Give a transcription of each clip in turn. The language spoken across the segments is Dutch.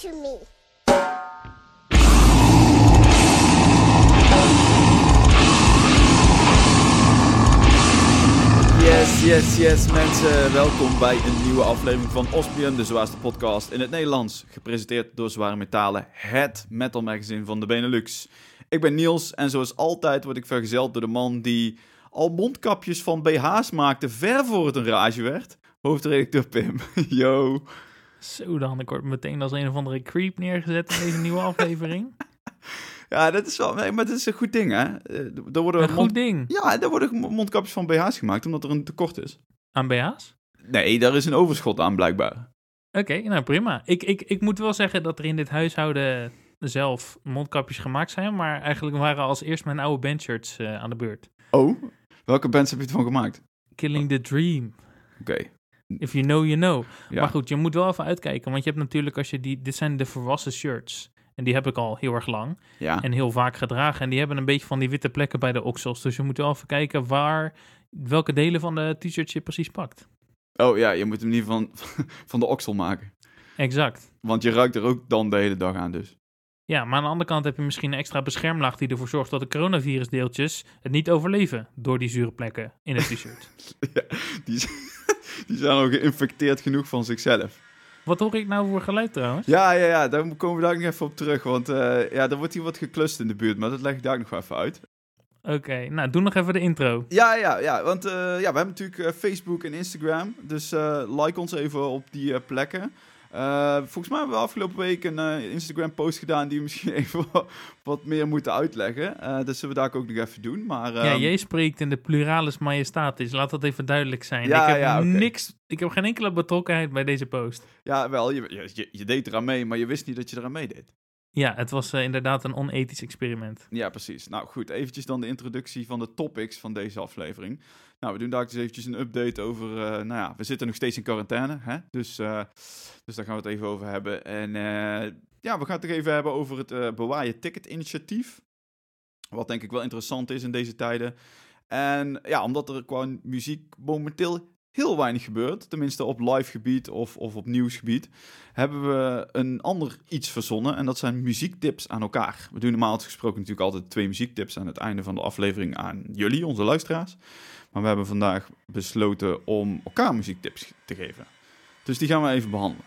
to me. Yes, yes, yes mensen. Welkom bij een nieuwe aflevering van Osmium, de zwaarste podcast in het Nederlands. Gepresenteerd door Zware Metalen, het metal magazine van de Benelux. Ik ben Niels en zoals altijd word ik vergezeld door de man die al mondkapjes van BH's maakte ver voor het een rage werd. Hoofdredacteur Pim. Yo. Zo dan, ik word meteen als een of andere creep neergezet in deze nieuwe aflevering. Ja, dat is wel, nee, maar dat is een goed ding hè. Eh, Er worden Een goed ding. Ja, er worden mondkapjes van BH's gemaakt omdat er een tekort is. Aan BH's? Nee, daar is een overschot aan blijkbaar. Oké, nou prima. Ik, ik, ik moet wel zeggen dat er in dit huishouden zelf mondkapjes gemaakt zijn, maar eigenlijk waren als eerst mijn oude bandshirts eh, aan de beurt. Oh? Welke bands heb je ervan gemaakt? Killing the Dream. Oké. If you know, you know. Ja. Maar goed, je moet wel even uitkijken, want je hebt natuurlijk als je die, dit zijn de volwassen shirts. En die heb ik al heel erg lang Ja. en heel vaak gedragen. En die hebben een beetje van die witte plekken bij de oksels. Dus je moet wel even kijken waar, welke delen van de t-shirt je precies pakt. Oh ja, je moet hem niet van, van de oksel maken. Exact. Want je ruikt er ook dan de hele dag aan dus. Ja, maar aan de andere kant heb je misschien een extra beschermlaag die ervoor zorgt dat de coronavirusdeeltjes het niet overleven door die zure plekken in het t-shirt. Ja, die, die zijn al geïnfecteerd genoeg van zichzelf. Wat hoor ik nou voor geluid trouwens? Ja, ja, ja, daar komen we daar nog even op terug. Want eh, ja, er wordt hier wat geklust in de buurt, maar dat leg ik daar nog even uit. Oké, nou doe nog even de intro. Ja, ja, ja, want eh, ja, we hebben natuurlijk eh, Facebook en Instagram. Dus like ons even op die plekken. Eh, volgens mij hebben we afgelopen week een eh, Instagram-post gedaan die we misschien even wat, meer moeten uitleggen. Eh dat zullen we daar ook nog even doen. Maar, ja, ehm, jij spreekt in de pluralis majestatis. Laat dat even duidelijk zijn. Ja, ik heb ja, niks, ik heb geen enkele betrokkenheid bij deze post. Ja, wel, je, je, je, deed eraan mee, maar je wist niet dat je eraan meedeed. Ja, het was inderdaad een onethisch experiment. Ja, precies. Nou goed, eventjes dan de introductie van de topics van deze aflevering. Nou, we doen daar dus eventjes een update over, eh, nou ja, we zitten nog steeds in quarantaine, hè? Dus, eh, dus daar gaan we het even over hebben. En eh, ja, we gaan het toch even hebben over het eh Bewaaien Ticket Initiatief. Wat denk ik wel interessant is in deze tijden. En ja, omdat er qua muziek momenteel heel weinig gebeurt, tenminste op live gebied of, of op nieuwsgebied, hebben we een ander iets verzonnen. En dat zijn muziektips aan elkaar. We doen normaal gesproken natuurlijk altijd twee muziektips aan het einde van de aflevering aan jullie, onze luisteraars. Maar we hebben vandaag besloten om elkaar muziektips te geven. Dus die gaan we even behandelen.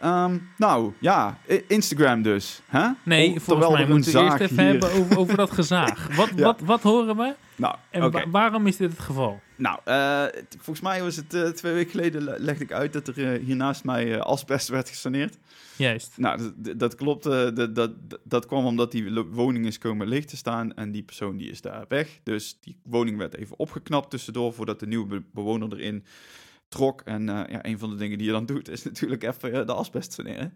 Ehm, nou, ja, Instagram dus. Hè? Nee, volgens mij moeten we eerst zaag even hier- hebben over, over dat gezaag. Wat, Ja. wat, wat horen we Nou, en wa- waarom is dit het geval? Nou, eh, volgens mij was het eh, twee weken geleden le- legde ik uit dat er eh, hier naast mij asbest werd gesaneerd. Juist. Nou, dat- klopt. dat, dat, dat kwam omdat die woning is komen leeg te staan en die persoon die is daar weg. Dus die woning werd even opgeknapt tussendoor voordat de nieuwe be- bewoner erin trok. En ja, een van de dingen die je dan doet is natuurlijk even de asbest saneren.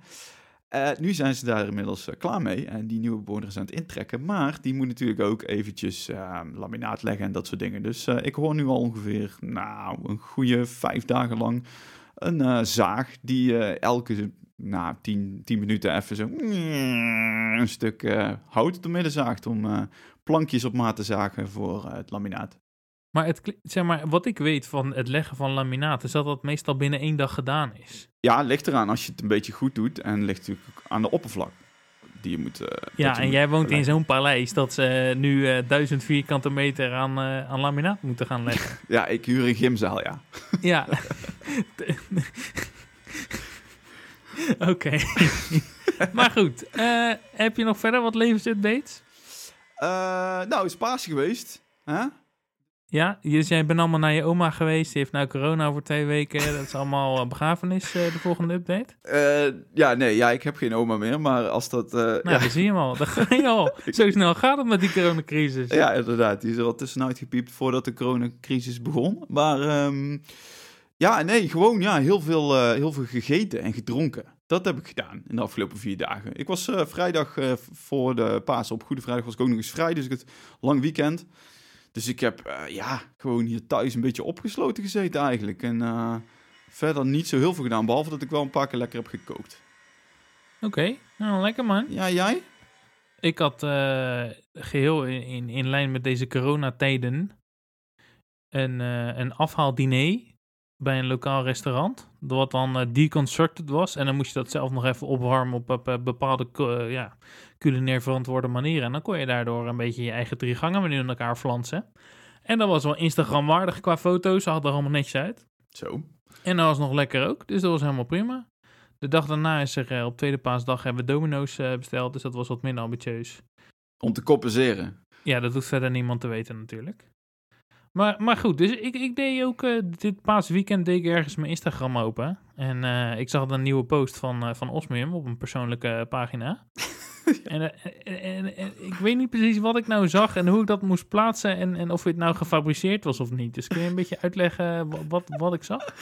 Eh, nu zijn ze daar inmiddels eh, klaar mee en die nieuwe bewoner is aan het intrekken. Maar die moet natuurlijk ook eventjes eh, laminaat leggen en dat soort dingen. Dus eh, ik hoor nu al ongeveer, nou, een goede vijf dagen lang een zaag die elke na 10, 10 minuten even zo een stuk hout door midden zaagt om plankjes op maat te zagen voor het laminaat. Maar, het, zeg maar wat ik weet van het leggen van laminaat is dat dat meestal binnen één dag gedaan is. Ja, ligt eraan als je het een beetje goed doet en ligt natuurlijk aan de oppervlak die je moet. eh, Ja, je en moet jij woont in zo'n paleis dat ze nu eh, duizend vierkante meter aan, eh, aan laminaat moeten gaan leggen. Ja, ik huur een gymzaal, ja. ja. Oké. maar goed, eh, heb je nog verder wat levensupdates? Eh, nou, is paas geweest. Hè? Ja, dus jij bent allemaal naar je oma geweest. Die heeft nou corona voor twee weken. Dat is allemaal eh, begrafenis, eh, de volgende update. Eh, ja, nee, ja, ik heb geen oma meer, maar als dat... eh, Nou, ja, dan zie je hem al. Dan ga je al. Zo snel gaat het met die coronacrisis. Ja, inderdaad. Die is er al tussenuit gepiept voordat de coronacrisis begon. Maar ehm, ja, nee, gewoon ja, heel, veel, heel veel gegeten en gedronken. Dat heb ik gedaan in de afgelopen vier dagen. Ik was vrijdag voor de paas op Goede Vrijdag was ik ook nog eens vrij, dus ik het lang weekend. Dus ik heb eh, ja, gewoon hier thuis een beetje opgesloten gezeten eigenlijk. En eh, verder niet zo heel veel gedaan, behalve dat ik wel een paar keer lekker heb gekookt. Oké, nou lekker man. Ja, jij? Ik had eh, geheel in, in, in lijn met deze coronatijden een, een afhaaldiner bij een lokaal restaurant. Wat dan deconstructed was. En dan moest je dat zelf nog even opwarmen op, op, eh, bepaalde ja, culinair verantwoorde manieren. En dan kon je daardoor een beetje je eigen drie gangen menu in elkaar flansen. En dat was wel Instagram waardig qua foto's. Zag er allemaal netjes uit. Zo. En dat was nog lekker ook. Dus dat was helemaal prima. De dag daarna is er eh, op tweede paasdag hebben we domino's eh, besteld. Dus dat was wat minder ambitieus. Om te compenseren. Ja, dat hoeft verder niemand te weten natuurlijk. Maar, maar goed, dus ik, ik deed ook eh, dit paasweekend deed ik ergens mijn Instagram open. En ik zag een nieuwe post van, van Osmium op een persoonlijke pagina. en, eh, en, en- ik weet niet precies wat ik nou zag en hoe ik dat moest plaatsen en, en of het nou gefabriceerd was of niet. Dus kun je een beetje uitleggen wa- wat, wat ik zag?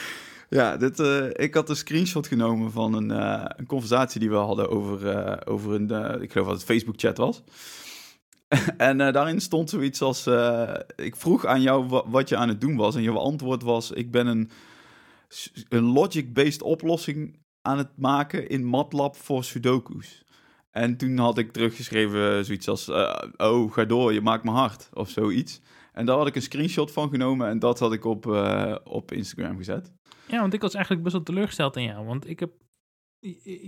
Ja, dit, eh, ik had een screenshot genomen van een, eh, een conversatie die we hadden over, over een, ik geloof dat het Facebook-chat was. en daarin stond zoiets als, ik vroeg aan jou wa- wat je aan het doen was en jouw antwoord was, ik ben een, een logic-based oplossing aan het maken in MATLAB voor sudoku's. En toen had ik teruggeschreven zoiets als, eh, oh, ga door, je maakt me hard, of zoiets. En daar had ik een screenshot van genomen en dat had ik op, eh, op Instagram gezet. Ja, want ik was eigenlijk best wel teleurgesteld in jou. Want ik heb.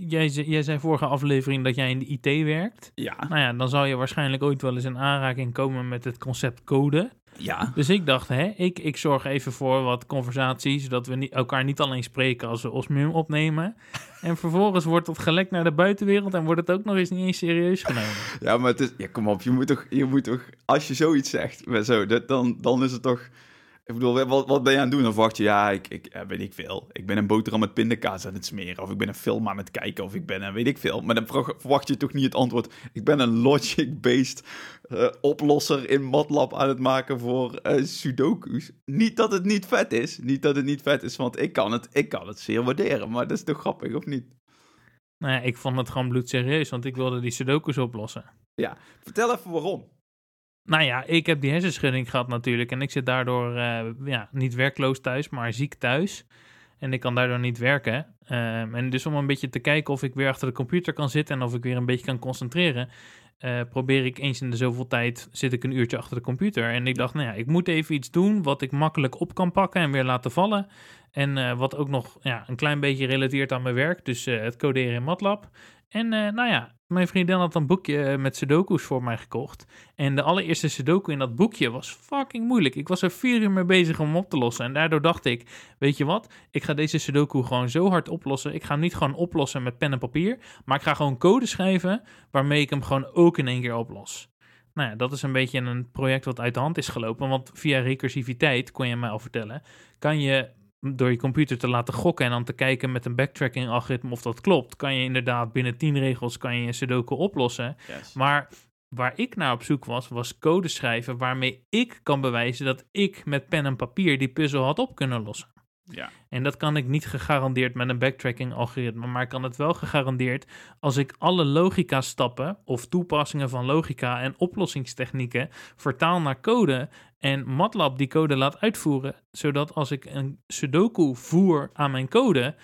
Jij, jij zei vorige aflevering dat jij in de IT werkt. Ja. Nou ja, dan zou je waarschijnlijk ooit wel eens in aanraking komen met het concept code. Ja. Dus ik dacht, hè, ik, ik zorg even voor wat conversaties, zodat we niet, elkaar niet alleen spreken als we Osmium opnemen. En vervolgens wordt het gelekt naar de buitenwereld en wordt het ook nog eens niet eens serieus genomen. Ja, maar het is... Ja, kom op. Je moet toch... Je moet toch als je zoiets zegt, zo, dat, dan, dan is het toch... Ik bedoel, wat, wat ben je aan het doen? Dan verwacht je, ja, ik, ik ja, weet ik veel. Ik ben een boterham met pindakaas aan het smeren. Of ik ben een film aan het kijken. Of ik ben een weet ik veel. Maar dan verwacht- je toch niet het antwoord. Ik ben een logic-based eh, oplosser in MATLAB aan het maken voor eh, sudoku's. Niet dat het niet vet is. Niet dat het niet vet is, want ik kan het, ik kan het zeer waarderen. Maar dat is toch grappig, of niet? Nou ja, ik vond het gewoon bloedserieus, want ik wilde die sudokus oplossen. Vertel even waarom. Nou ja, ik heb die hersenschudding gehad natuurlijk. En ik zit daardoor eh, ja, niet werkloos thuis, maar ziek thuis. En ik kan daardoor niet werken. Ehm, en dus om een beetje te kijken of ik weer achter de computer kan zitten en of ik weer een beetje kan concentreren, eh, probeer ik eens in de zoveel tijd zit ik een uurtje achter de computer. En ik dacht, nou ja, ik moet even iets doen wat ik makkelijk op kan pakken en weer laten vallen. En eh, wat ook nog ja, een klein beetje relateert aan mijn werk, dus het coderen in MATLAB. En eh, nou ja, mijn vriendin had een boekje eh, met sudoku's voor mij gekocht. En de allereerste sudoku in dat boekje was fucking moeilijk. Ik was er vier uur mee bezig om hem op te lossen. En daardoor dacht ik, weet je wat? Ik ga deze sudoku gewoon zo hard oplossen. Ik ga hem niet gewoon oplossen met pen en papier. Maar ik ga gewoon code schrijven waarmee ik hem gewoon ook in één keer oplos. Nou ja, dat is een beetje een project wat uit de hand is gelopen. Want via recursiviteit, kon je mij al vertellen, kan je door je computer te laten gokken en dan te kijken met een backtracking algoritme of dat klopt, kan je inderdaad binnen 10 regels kan je een sudoku oplossen. Yes. Maar waar ik naar op zoek was, was code schrijven waarmee ik kan bewijzen dat ik met pen en papier die puzzel had op kunnen lossen. Ja. En dat kan ik niet gegarandeerd met een backtracking algoritme, maar ik kan het wel gegarandeerd als ik alle logica stappen of toepassingen van logica en oplossingstechnieken vertaal naar code en MATLAB die code laat uitvoeren, zodat als ik een sudoku voer aan mijn code,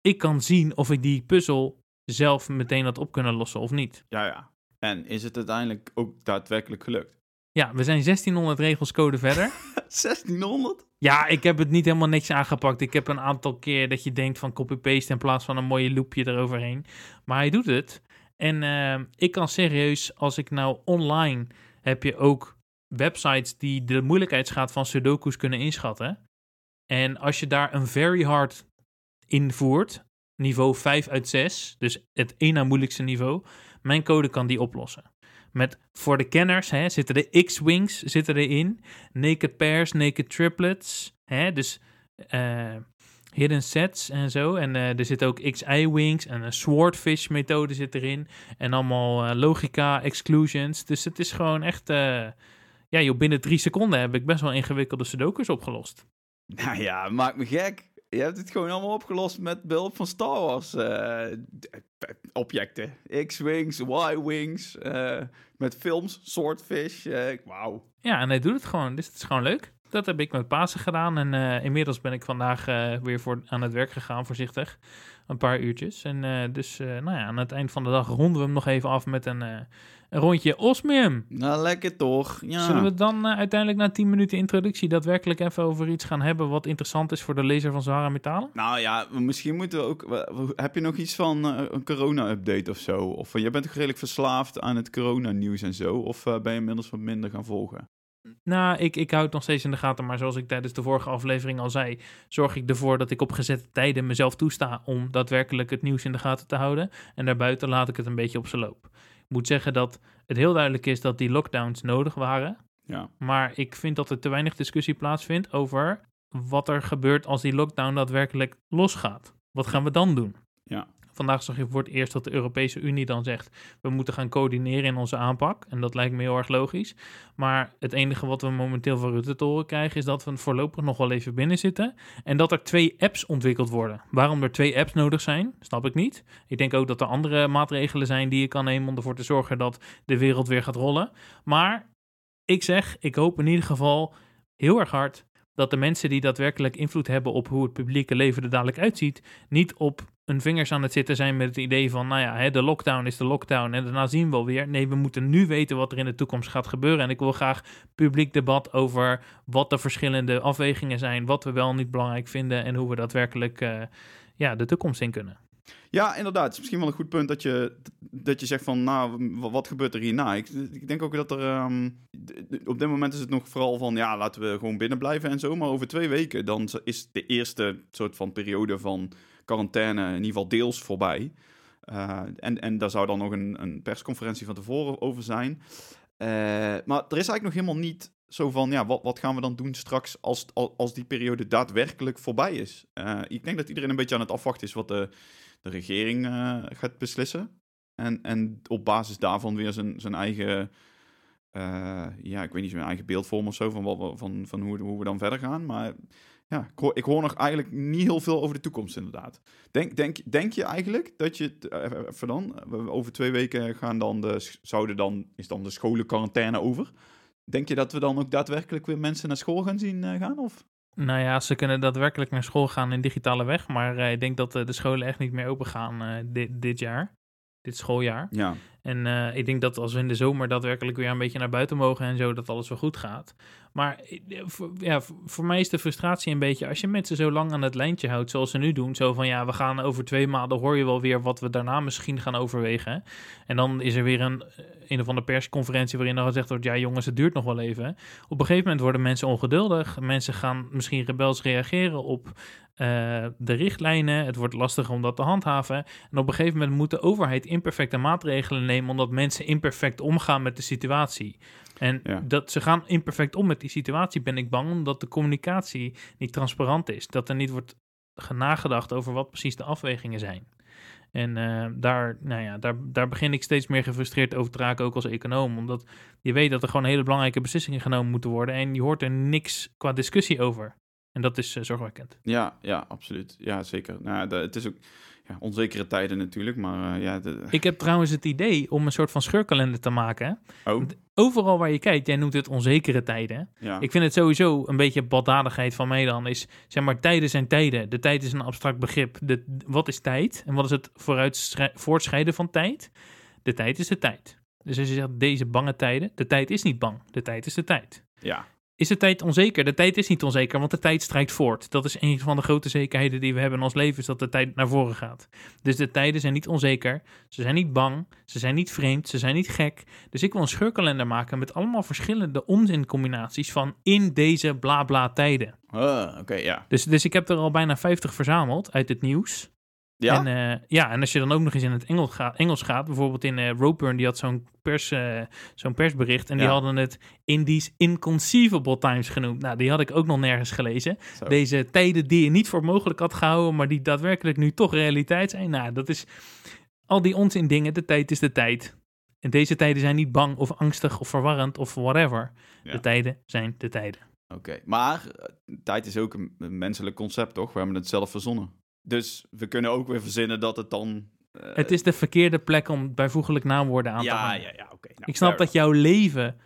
ik kan zien of ik die puzzel zelf meteen had op kunnen lossen of niet. Ja, ja. En is het uiteindelijk ook daadwerkelijk gelukt? Ja, we zijn 1600 regels code verder. 1600? Ja, ik heb het niet helemaal netjes aangepakt. Ik heb een aantal keer dat je denkt van copy-paste in plaats van een mooie loopje eroverheen. Maar hij doet het. En eh, ik kan serieus, als ik nou online heb je ook websites die de moeilijkheidsgraad van sudoku's kunnen inschatten. En als je daar een very hard invoert, niveau 5 uit 6, dus het één na moeilijkste niveau, mijn code kan die oplossen. Met voor de kenners hè, zitten de X-wings zitten erin, naked pairs, naked triplets, hè, dus eh, hidden sets en zo. En eh, er zit ook XI-wings en een swordfish methode zit erin. En allemaal eh, logica, exclusions. Dus het is gewoon echt, ja joh, binnen drie seconden heb ik best wel ingewikkelde sudokus opgelost. Nou ja, maakt me gek. Je hebt het gewoon allemaal opgelost met behulp van Star Wars eh, d- objecten. X-Wings, Y-Wings, eh, met films, Swordfish. eh, Wauw. Ja, en hij doet het gewoon, dus het is gewoon leuk. Dat heb ik met Pasen gedaan. En eh, inmiddels ben ik vandaag eh, weer voor, aan het werk gegaan, voorzichtig. Een paar uurtjes. En eh, dus, eh, nou ja, aan het eind van de dag ronden we hem nog even af met een, eh, een rondje Osmium. Nou, lekker toch. Ja. Zullen we dan eh, uiteindelijk na 10 minuten introductie daadwerkelijk even over iets gaan hebben wat interessant is voor de lezer van Zware Metalen? Nou ja, misschien moeten we ook... Heb je nog iets van eh, een corona-update of zo? Of uh, jij bent toch redelijk verslaafd aan het corona-nieuws en zo? Of ben je inmiddels wat minder gaan volgen? Nou, ik, ik hou het nog steeds in de gaten, maar zoals ik tijdens de vorige aflevering al zei, zorg ik ervoor dat ik op gezette tijden mezelf toesta om daadwerkelijk het nieuws in de gaten te houden. En daarbuiten laat ik het een beetje op zijn loop. Moet zeggen dat het heel duidelijk is dat die lockdowns nodig waren. Ja. Maar ik vind dat er te weinig discussie plaatsvindt over wat er gebeurt als die lockdown daadwerkelijk losgaat. Wat gaan we dan doen? Vandaag zag je voor eerst dat de Europese Unie dan zegt: we moeten gaan coördineren in onze aanpak. En dat lijkt me heel erg logisch. Maar het enige wat we momenteel van Rutte te krijgen is dat we voorlopig nog wel even binnen zitten. En dat er twee apps ontwikkeld worden. Waarom er twee apps nodig zijn, snap ik niet. Ik denk ook dat er andere maatregelen zijn die je kan nemen om ervoor te zorgen dat de wereld weer gaat rollen. Maar ik zeg, ik hoop in ieder geval heel erg hard dat de mensen die daadwerkelijk invloed hebben op hoe het publieke leven er dadelijk uitziet, niet op hun vingers aan het zitten zijn met het idee van, nou ja, hè, de lockdown is de lockdown en daarna zien we wel weer. Nee, we moeten nu weten wat er in de toekomst gaat gebeuren. En ik wil graag publiek debat over wat de verschillende afwegingen zijn, wat we wel niet belangrijk vinden en hoe we daadwerkelijk uh, ja, de toekomst in kunnen. Ja, inderdaad. Het is misschien wel een goed punt dat je, dat je zegt van, nou, wat gebeurt er hierna? Ik, ik denk ook dat er, um, op dit moment is het nog vooral van, ja, laten we gewoon binnen blijven en zo. Maar over twee weken, dan is de eerste soort van periode van quarantaine in ieder geval deels voorbij. Uh, en, en daar zou dan nog een, een persconferentie van tevoren over zijn. Uh, maar er is eigenlijk nog helemaal niet zo van, ja, wat, wat gaan we dan doen straks als, als die periode daadwerkelijk voorbij is? Uh, ik denk dat iedereen een beetje aan het afwachten is wat de, de regering uh, gaat beslissen. En, en op basis daarvan weer zijn, zijn eigen, uh, ja, ik weet niet, zijn eigen beeldvorm of zo van, wat, van, van hoe, hoe we dan verder gaan. Maar ja, ik hoor, nog eigenlijk niet heel veel over de toekomst inderdaad. Denk, denk, denk je eigenlijk dat je, even dan, over twee weken gaan dan de, zouden dan, is dan de scholen quarantaine over? Denk je dat we dan ook daadwerkelijk weer mensen naar school gaan zien gaan? Of? Nou ja, ze kunnen daadwerkelijk naar school gaan in digitale weg. Maar uh, ik denk dat uh, de scholen echt niet meer open gaan dit, dit jaar. Dit schooljaar. Ja. En uh, ik denk dat als we in de zomer daadwerkelijk weer een beetje naar buiten mogen en zo, dat alles wel goed gaat. Maar voor, ja, voor mij is de frustratie een beetje, als je mensen zo lang aan het lijntje houdt, zoals ze nu doen, zo van ja, we gaan over twee maanden, hoor je wel weer wat we daarna misschien gaan overwegen. En dan is er weer een, een of andere persconferentie waarin dan gezegd wordt, ja jongens, het duurt nog wel even. Op een gegeven moment worden mensen ongeduldig, mensen gaan misschien rebels reageren op de richtlijnen. Het wordt lastiger om dat te handhaven. En op een gegeven moment moet de overheid imperfecte maatregelen nemen, omdat mensen imperfect omgaan met de situatie. En ja. dat ze gaan imperfect om met die situatie, ben ik bang, omdat de communicatie niet transparant is. Dat er niet wordt nagedacht over wat precies de afwegingen zijn. En uh, daar, nou ja, daar, daar begin ik steeds meer gefrustreerd over te raken, ook als econoom. Omdat je weet dat er gewoon hele belangrijke beslissingen genomen moeten worden. En je hoort er niks qua discussie over. En dat is uh, zorgwekkend. Ja, ja, absoluut. Ja, zeker. Nou, de, het is ook ja, onzekere tijden natuurlijk, maar uh, ja... De... Ik heb trouwens het idee om een soort van scheurkalender te maken. Oh. Overal waar je kijkt, jij noemt het onzekere tijden. Ja. Ik vind het sowieso een beetje baldadigheid van mij dan. Is, zeg maar, tijden zijn tijden. De tijd is een abstract begrip. De, wat is tijd? En wat is het voortschrijden van tijd? De tijd is de tijd. Dus als je zegt, deze bange tijden, de tijd is niet bang. De tijd is de tijd. Ja. Is de tijd onzeker? De tijd is niet onzeker, want de tijd strijkt voort. Dat is een van de grote zekerheden die we hebben in ons leven, is dat de tijd naar voren gaat. Dus de tijden zijn niet onzeker, ze zijn niet bang, ze zijn niet vreemd, ze zijn niet gek. Dus ik wil een scheurkalender maken met allemaal verschillende onzincombinaties van in deze bla bla tijden. Uh, Oké, okay, ja. Dus, dus ik heb er al bijna 50 verzameld uit het nieuws. Ja? En, uh, ja, en als je dan ook nog eens in het Engels gaat, Engels gaat bijvoorbeeld in uh, Roadburn, die had zo'n pers, uh, zo'n persbericht en die hadden het in these inconceivable times genoemd. Nou, die had ik ook nog nergens gelezen. Zo. Deze tijden die je niet voor mogelijk had gehouden, maar die daadwerkelijk nu toch realiteit zijn. Nou, dat is al die onzin dingen. De tijd is de tijd. En deze tijden zijn niet bang of angstig of verwarrend of whatever. Ja. De tijden zijn de tijden. Oké, maar eh, tijd is ook een, een menselijk concept, toch? We hebben het zelf verzonnen. Dus we kunnen ook weer verzinnen dat het dan... eh, Het is de verkeerde plek om bijvoeglijk naamwoorden aan te ja, hangen. ja, ja, oké. Nou, Ik snap dat jouw leven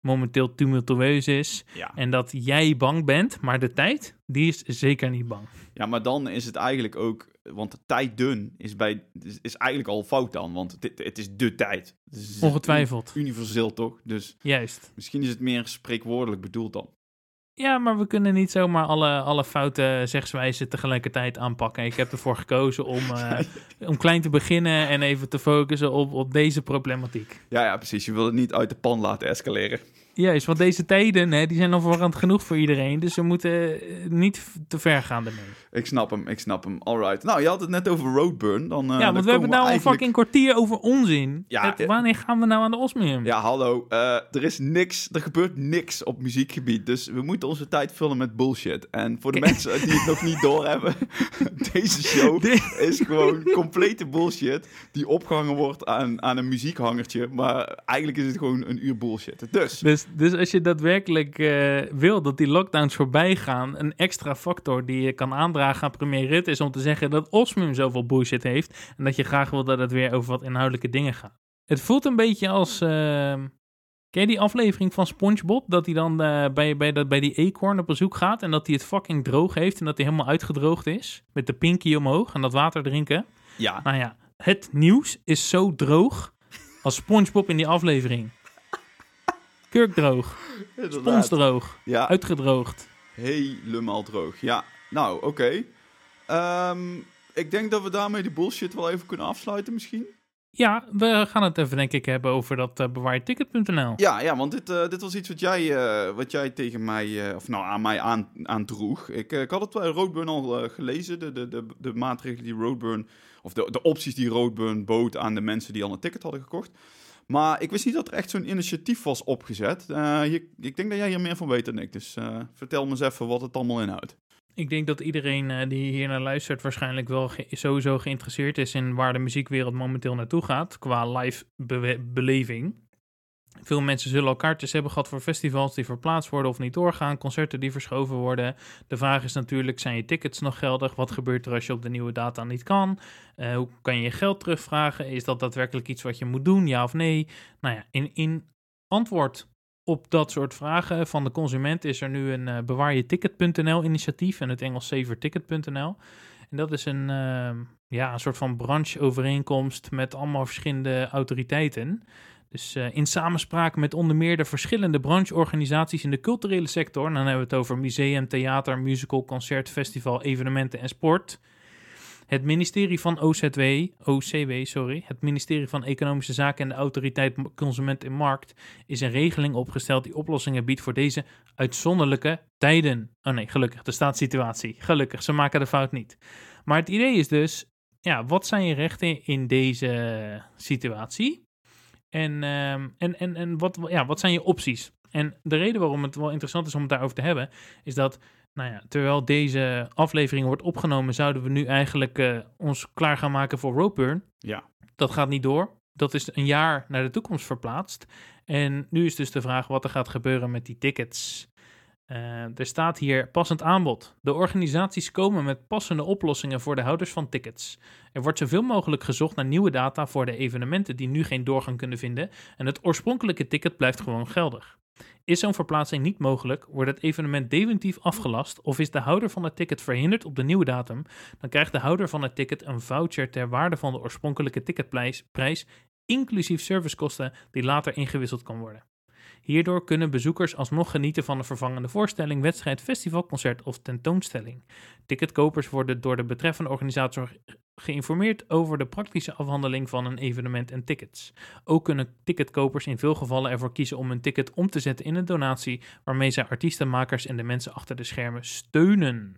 momenteel tumultueus is. Ja. En dat jij bang bent, maar de tijd, die is zeker niet bang. ja, maar dan is het eigenlijk ook... Want de tijd dun is, bij, is, is eigenlijk al fout dan. Want het, het is de tijd. Is Ongetwijfeld. Universeel toch? Dus Juist. misschien is het meer spreekwoordelijk bedoeld dan. Ja, maar we kunnen niet zomaar alle, alle foute zegswijzen tegelijkertijd aanpakken. Ik heb ervoor gekozen om, eh, om klein te beginnen en even te focussen op, op deze problematiek. Ja, ja, precies. Je wil het niet uit de pan laten escaleren. Juist, want deze tijden hè, die zijn al voorhand genoeg voor iedereen. Dus we moeten eh, niet te ver gaan ermee. Ik snap hem, ik snap hem. Alright. Nou, je had het net over Roadburn. Dan, eh, ja, want we hebben nou een eigenlijk- fucking kwartier over onzin. Ja, Het- eh, wanneer gaan we nou aan de Osmium? Ja, hallo. er is niks, er gebeurt niks op muziekgebied. Dus we moeten onze tijd vullen met bullshit. En voor de mensen die het nog niet doorhebben, deze show Dit- is gewoon complete bullshit. Die opgehangen wordt aan, aan een muziekhangertje. Maar eigenlijk is het gewoon een uur bullshit. Dus, Dus, dus als je daadwerkelijk eh, wil dat die lockdowns voorbij gaan, een extra factor die je kan aandragen aan premier Rutte is om te zeggen dat Osmium zoveel bullshit heeft en dat je graag wil dat het weer over wat inhoudelijke dingen gaat. Het voelt een beetje als, ehm, ken je die aflevering van SpongeBob, dat hij dan eh, bij, bij, dat, bij die eekhoorn op bezoek gaat en dat hij het fucking droog heeft en dat hij helemaal uitgedroogd is, met de pinky omhoog en dat water drinken. ja. Nou ja, het nieuws is zo droog als SpongeBob in die aflevering. Kurkdroog. Sponsdroog. Ja, Uitgedroogd. helemaal droog. Ja, nou, oké. Ehm, ik denk dat we daarmee de bullshit wel even kunnen afsluiten misschien. Ja, we gaan het even denk ik hebben over dat uh, bewaarticket.nl. Ja, ja want dit, eh, dit was iets wat jij, eh, wat jij tegen mij, eh, of nou aan mij aan, aandroeg. Ik, eh, ik had het bij Roadburn al eh, gelezen, de, de, de, de maatregelen die Roadburn, of de, de opties die Roadburn bood aan de mensen die al een ticket hadden gekocht. Maar ik wist niet dat er echt zo'n initiatief was opgezet. Eh, ik denk dat jij hier meer van weet dan ik, dus eh, vertel me eens even wat het allemaal inhoudt. Ik denk dat iedereen uh, die hier naar luistert waarschijnlijk wel sowieso geïnteresseerd is in waar de muziekwereld momenteel naartoe gaat qua live be beleving. Veel mensen zullen kaartjes hebben gehad voor festivals die verplaatst worden of niet doorgaan, concerten die verschoven worden. De vraag is natuurlijk, zijn je tickets nog geldig? Wat gebeurt er als je op de nieuwe data niet kan? Uh, hoe kan je je geld terugvragen? Is dat daadwerkelijk iets wat je moet doen, ja of nee? Nou ja, in, in antwoord op dat soort vragen van de consument is er nu een uh, bewaarjeticket.nl initiatief en het Engels saverticket.nl. En dat is een, uh, ja, een soort van brancheovereenkomst met allemaal verschillende autoriteiten. Dus uh, in samenspraak met onder meer de verschillende brancheorganisaties in de culturele sector. Dan hebben we het over museum, theater, musical, concert, festival, evenementen en sport. Het ministerie van OZW, OCW, sorry, het ministerie van Economische Zaken en de Autoriteit Consument en Markt is een regeling opgesteld die oplossingen biedt voor deze uitzonderlijke tijden. Oh nee, gelukkig, de staatssituatie. Gelukkig, ze maken de fout niet. Maar het idee is dus, ja, wat zijn je rechten in deze situatie? En, um, en, en, en wat, ja, wat zijn je opties? En de reden waarom het wel interessant is om het daarover te hebben, is dat nou ja, terwijl deze aflevering wordt opgenomen, zouden we nu eigenlijk uh, ons klaar gaan maken voor Roadburn. Ja. Dat gaat niet door. Dat is een jaar naar de toekomst verplaatst. En nu is dus de vraag wat er gaat gebeuren met die tickets. Uh, er staat hier passend aanbod. De organisaties komen met passende oplossingen voor de houders van tickets. Er wordt zoveel mogelijk gezocht naar nieuwe data voor de evenementen die nu geen doorgang kunnen vinden. En het oorspronkelijke ticket blijft gewoon geldig. Is zo'n verplaatsing niet mogelijk, wordt het evenement definitief afgelast of is de houder van het ticket verhinderd op de nieuwe datum, dan krijgt de houder van het ticket een voucher ter waarde van de oorspronkelijke ticketprijs, prijs, inclusief servicekosten die later ingewisseld kan worden. Hierdoor kunnen bezoekers alsnog genieten van een vervangende voorstelling, wedstrijd, festival, concert of tentoonstelling. Ticketkopers worden door de betreffende organisator geïnformeerd over de praktische afhandeling van een evenement en tickets. Ook kunnen ticketkopers in veel gevallen ervoor kiezen om een ticket om te zetten in een donatie, waarmee zij artiestenmakers en de mensen achter de schermen steunen.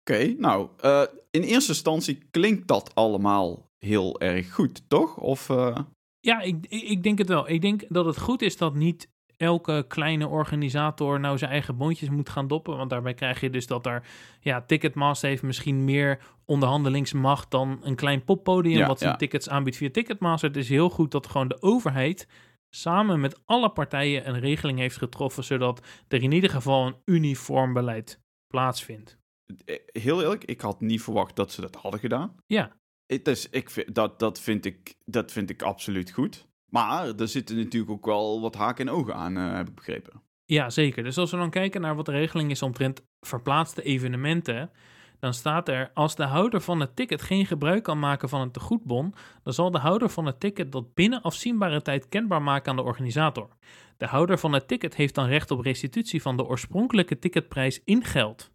Oké, okay, nou, uh, in eerste instantie klinkt dat allemaal heel erg goed, toch? Of, uh... Ja, ik, ik denk het wel. Ik denk dat het goed is dat niet elke kleine organisator nou zijn eigen bondjes moet gaan doppen. Want daarbij krijg je dus dat er, ja, Ticketmaster heeft misschien meer onderhandelingsmacht dan een klein poppodium Ja, wat zijn ja. tickets aanbiedt via Ticketmaster. Het is heel goed dat gewoon de overheid samen met alle partijen een regeling heeft getroffen, zodat er in ieder geval een uniform beleid plaatsvindt. Eh, Heel eerlijk, ik had niet verwacht dat ze dat hadden gedaan. Ja. Het is, ik vind, dat, dat, vind ik, dat vind ik absoluut goed. Maar er zitten natuurlijk ook wel wat haken en ogen aan, eh, heb ik begrepen. Ja, zeker. Dus als we dan kijken naar wat de regeling is omtrent verplaatste evenementen, dan staat er: als de houder van het ticket geen gebruik kan maken van een tegoedbon, dan zal de houder van het ticket dat binnen afzienbare tijd kenbaar maken aan de organisator. De houder van het ticket heeft dan recht op restitutie van de oorspronkelijke ticketprijs in geld.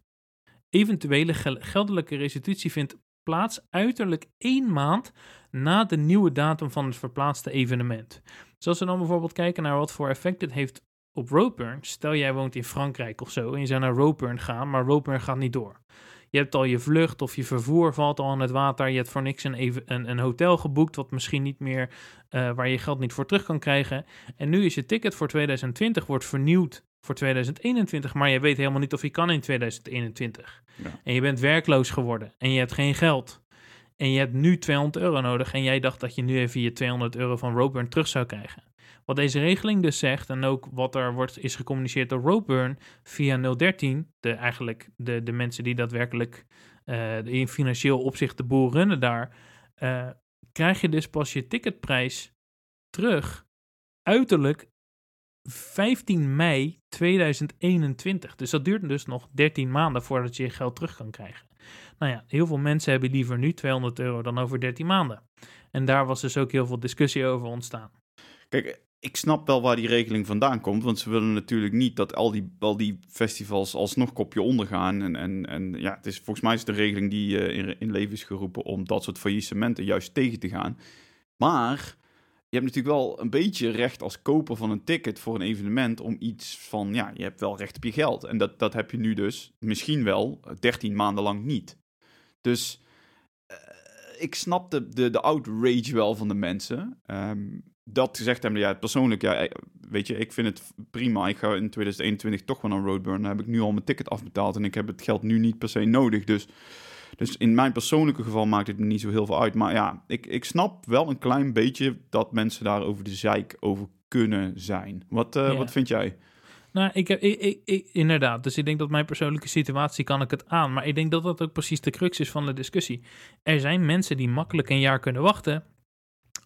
Eventuele gel- geldelijke restitutie vindt plaats uiterlijk één maand na de nieuwe datum van het verplaatste evenement. Dus als we dan bijvoorbeeld kijken naar wat voor effect dit heeft op Roadburn. Stel jij woont in Frankrijk of zo en je zou naar Roadburn gaan, maar Roadburn gaat niet door. Je hebt al je vlucht of je vervoer valt al in het water. Je hebt voor niks een, even, een, een hotel geboekt, wat misschien niet meer, eh, waar je geld niet voor terug kan krijgen. En nu is je ticket voor 2020 wordt vernieuwd voor 2021, maar je weet helemaal niet of je kan in 2021. Ja. En je bent werkloos geworden en je hebt geen geld. En je hebt nu 200 euro nodig en jij dacht dat je nu even je 200 euro van Roadburn terug zou krijgen. Wat deze regeling dus zegt, en ook wat er wordt, is gecommuniceerd door Roadburn via 013, de, eigenlijk de, de mensen die daadwerkelijk eh, in financieel opzicht de boel runnen daar, eh, krijg je dus pas je ticketprijs terug uiterlijk 15 mei 2021. Dus dat duurt dus nog 13 maanden voordat je je geld terug kan krijgen. Nou ja, heel veel mensen hebben liever nu 200 euro dan over 13 maanden. En daar was dus ook heel veel discussie over ontstaan. Kijk, ik snap wel waar die regeling vandaan komt. Want ze willen natuurlijk niet dat al die, al die festivals alsnog kopje ondergaan. En, en, en ja, het is volgens mij is de regeling die eh, in, in leven is geroepen om dat soort faillissementen juist tegen te gaan. Maar je hebt natuurlijk wel een beetje recht als koper van een ticket voor een evenement om iets van, ja, je hebt wel recht op je geld. En dat, dat heb je nu dus misschien wel 13 maanden lang niet. Dus eh, ik snap de, de, de outrage wel van de mensen. Ehm, dat gezegd hebben, ja, persoonlijk, ja, eh, weet je, ik vind het prima. Ik ga in 2021 toch wel naar Roadburn. Dan heb ik nu al mijn ticket afbetaald en ik heb het geld nu niet per se nodig. Dus, dus in mijn persoonlijke geval maakt het me niet zo heel veel uit. Maar ja, ik, ik snap wel een klein beetje dat mensen daar over de zeik over kunnen zijn. Wat, uh, Ja. wat vind jij? Nou, ik heb, ik, ik, ik- inderdaad. Dus ik denk dat mijn persoonlijke situatie kan ik het aan. Maar ik denk dat dat ook precies de crux is van de discussie. Er zijn mensen die makkelijk een jaar kunnen wachten.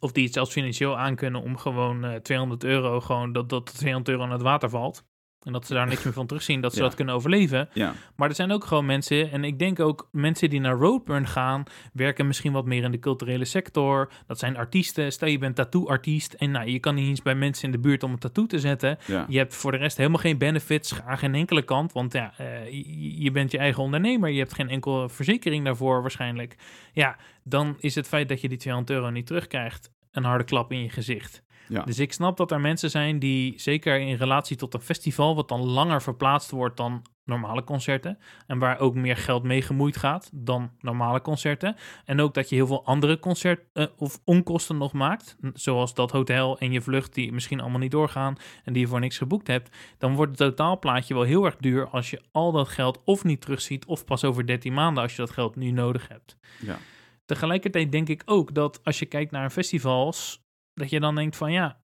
Of die het zelfs financieel aankunnen om gewoon eh, 200 euro, gewoon dat, dat 200 euro aan het water valt. En dat ze daar niks meer van terugzien, dat ze Ja. dat kunnen overleven. Ja, Maar er zijn ook gewoon mensen, en ik denk ook mensen die naar Roadburn gaan, werken misschien wat meer in de culturele sector. Dat zijn artiesten. Stel je bent tattoo-artiest en nou, je kan niet eens bij mensen in de buurt om een tattoo te zetten. ja. Je hebt voor de rest helemaal geen benefits aan geen enkele kant, want ja, eh, je, je bent je eigen ondernemer. Je hebt geen enkele verzekering daarvoor waarschijnlijk. Ja, dan is het feit dat je die 200 euro niet terugkrijgt een harde klap in je gezicht. Ja. Dus ik snap dat er mensen zijn die, zeker in relatie tot een festival, wat dan langer verplaatst wordt dan normale concerten. En waar ook meer geld mee gemoeid gaat dan normale concerten. En ook dat je heel veel andere concert- eh, of onkosten nog maakt. Zoals dat hotel en je vlucht die misschien allemaal niet doorgaan en die je voor niks geboekt hebt. Dan wordt het totaalplaatje wel heel erg duur als je al dat geld of niet terugziet of pas over 13 maanden als je dat geld nu nodig hebt. Ja. Tegelijkertijd denk ik ook dat als je kijkt naar festivals, dat je dan denkt van ja,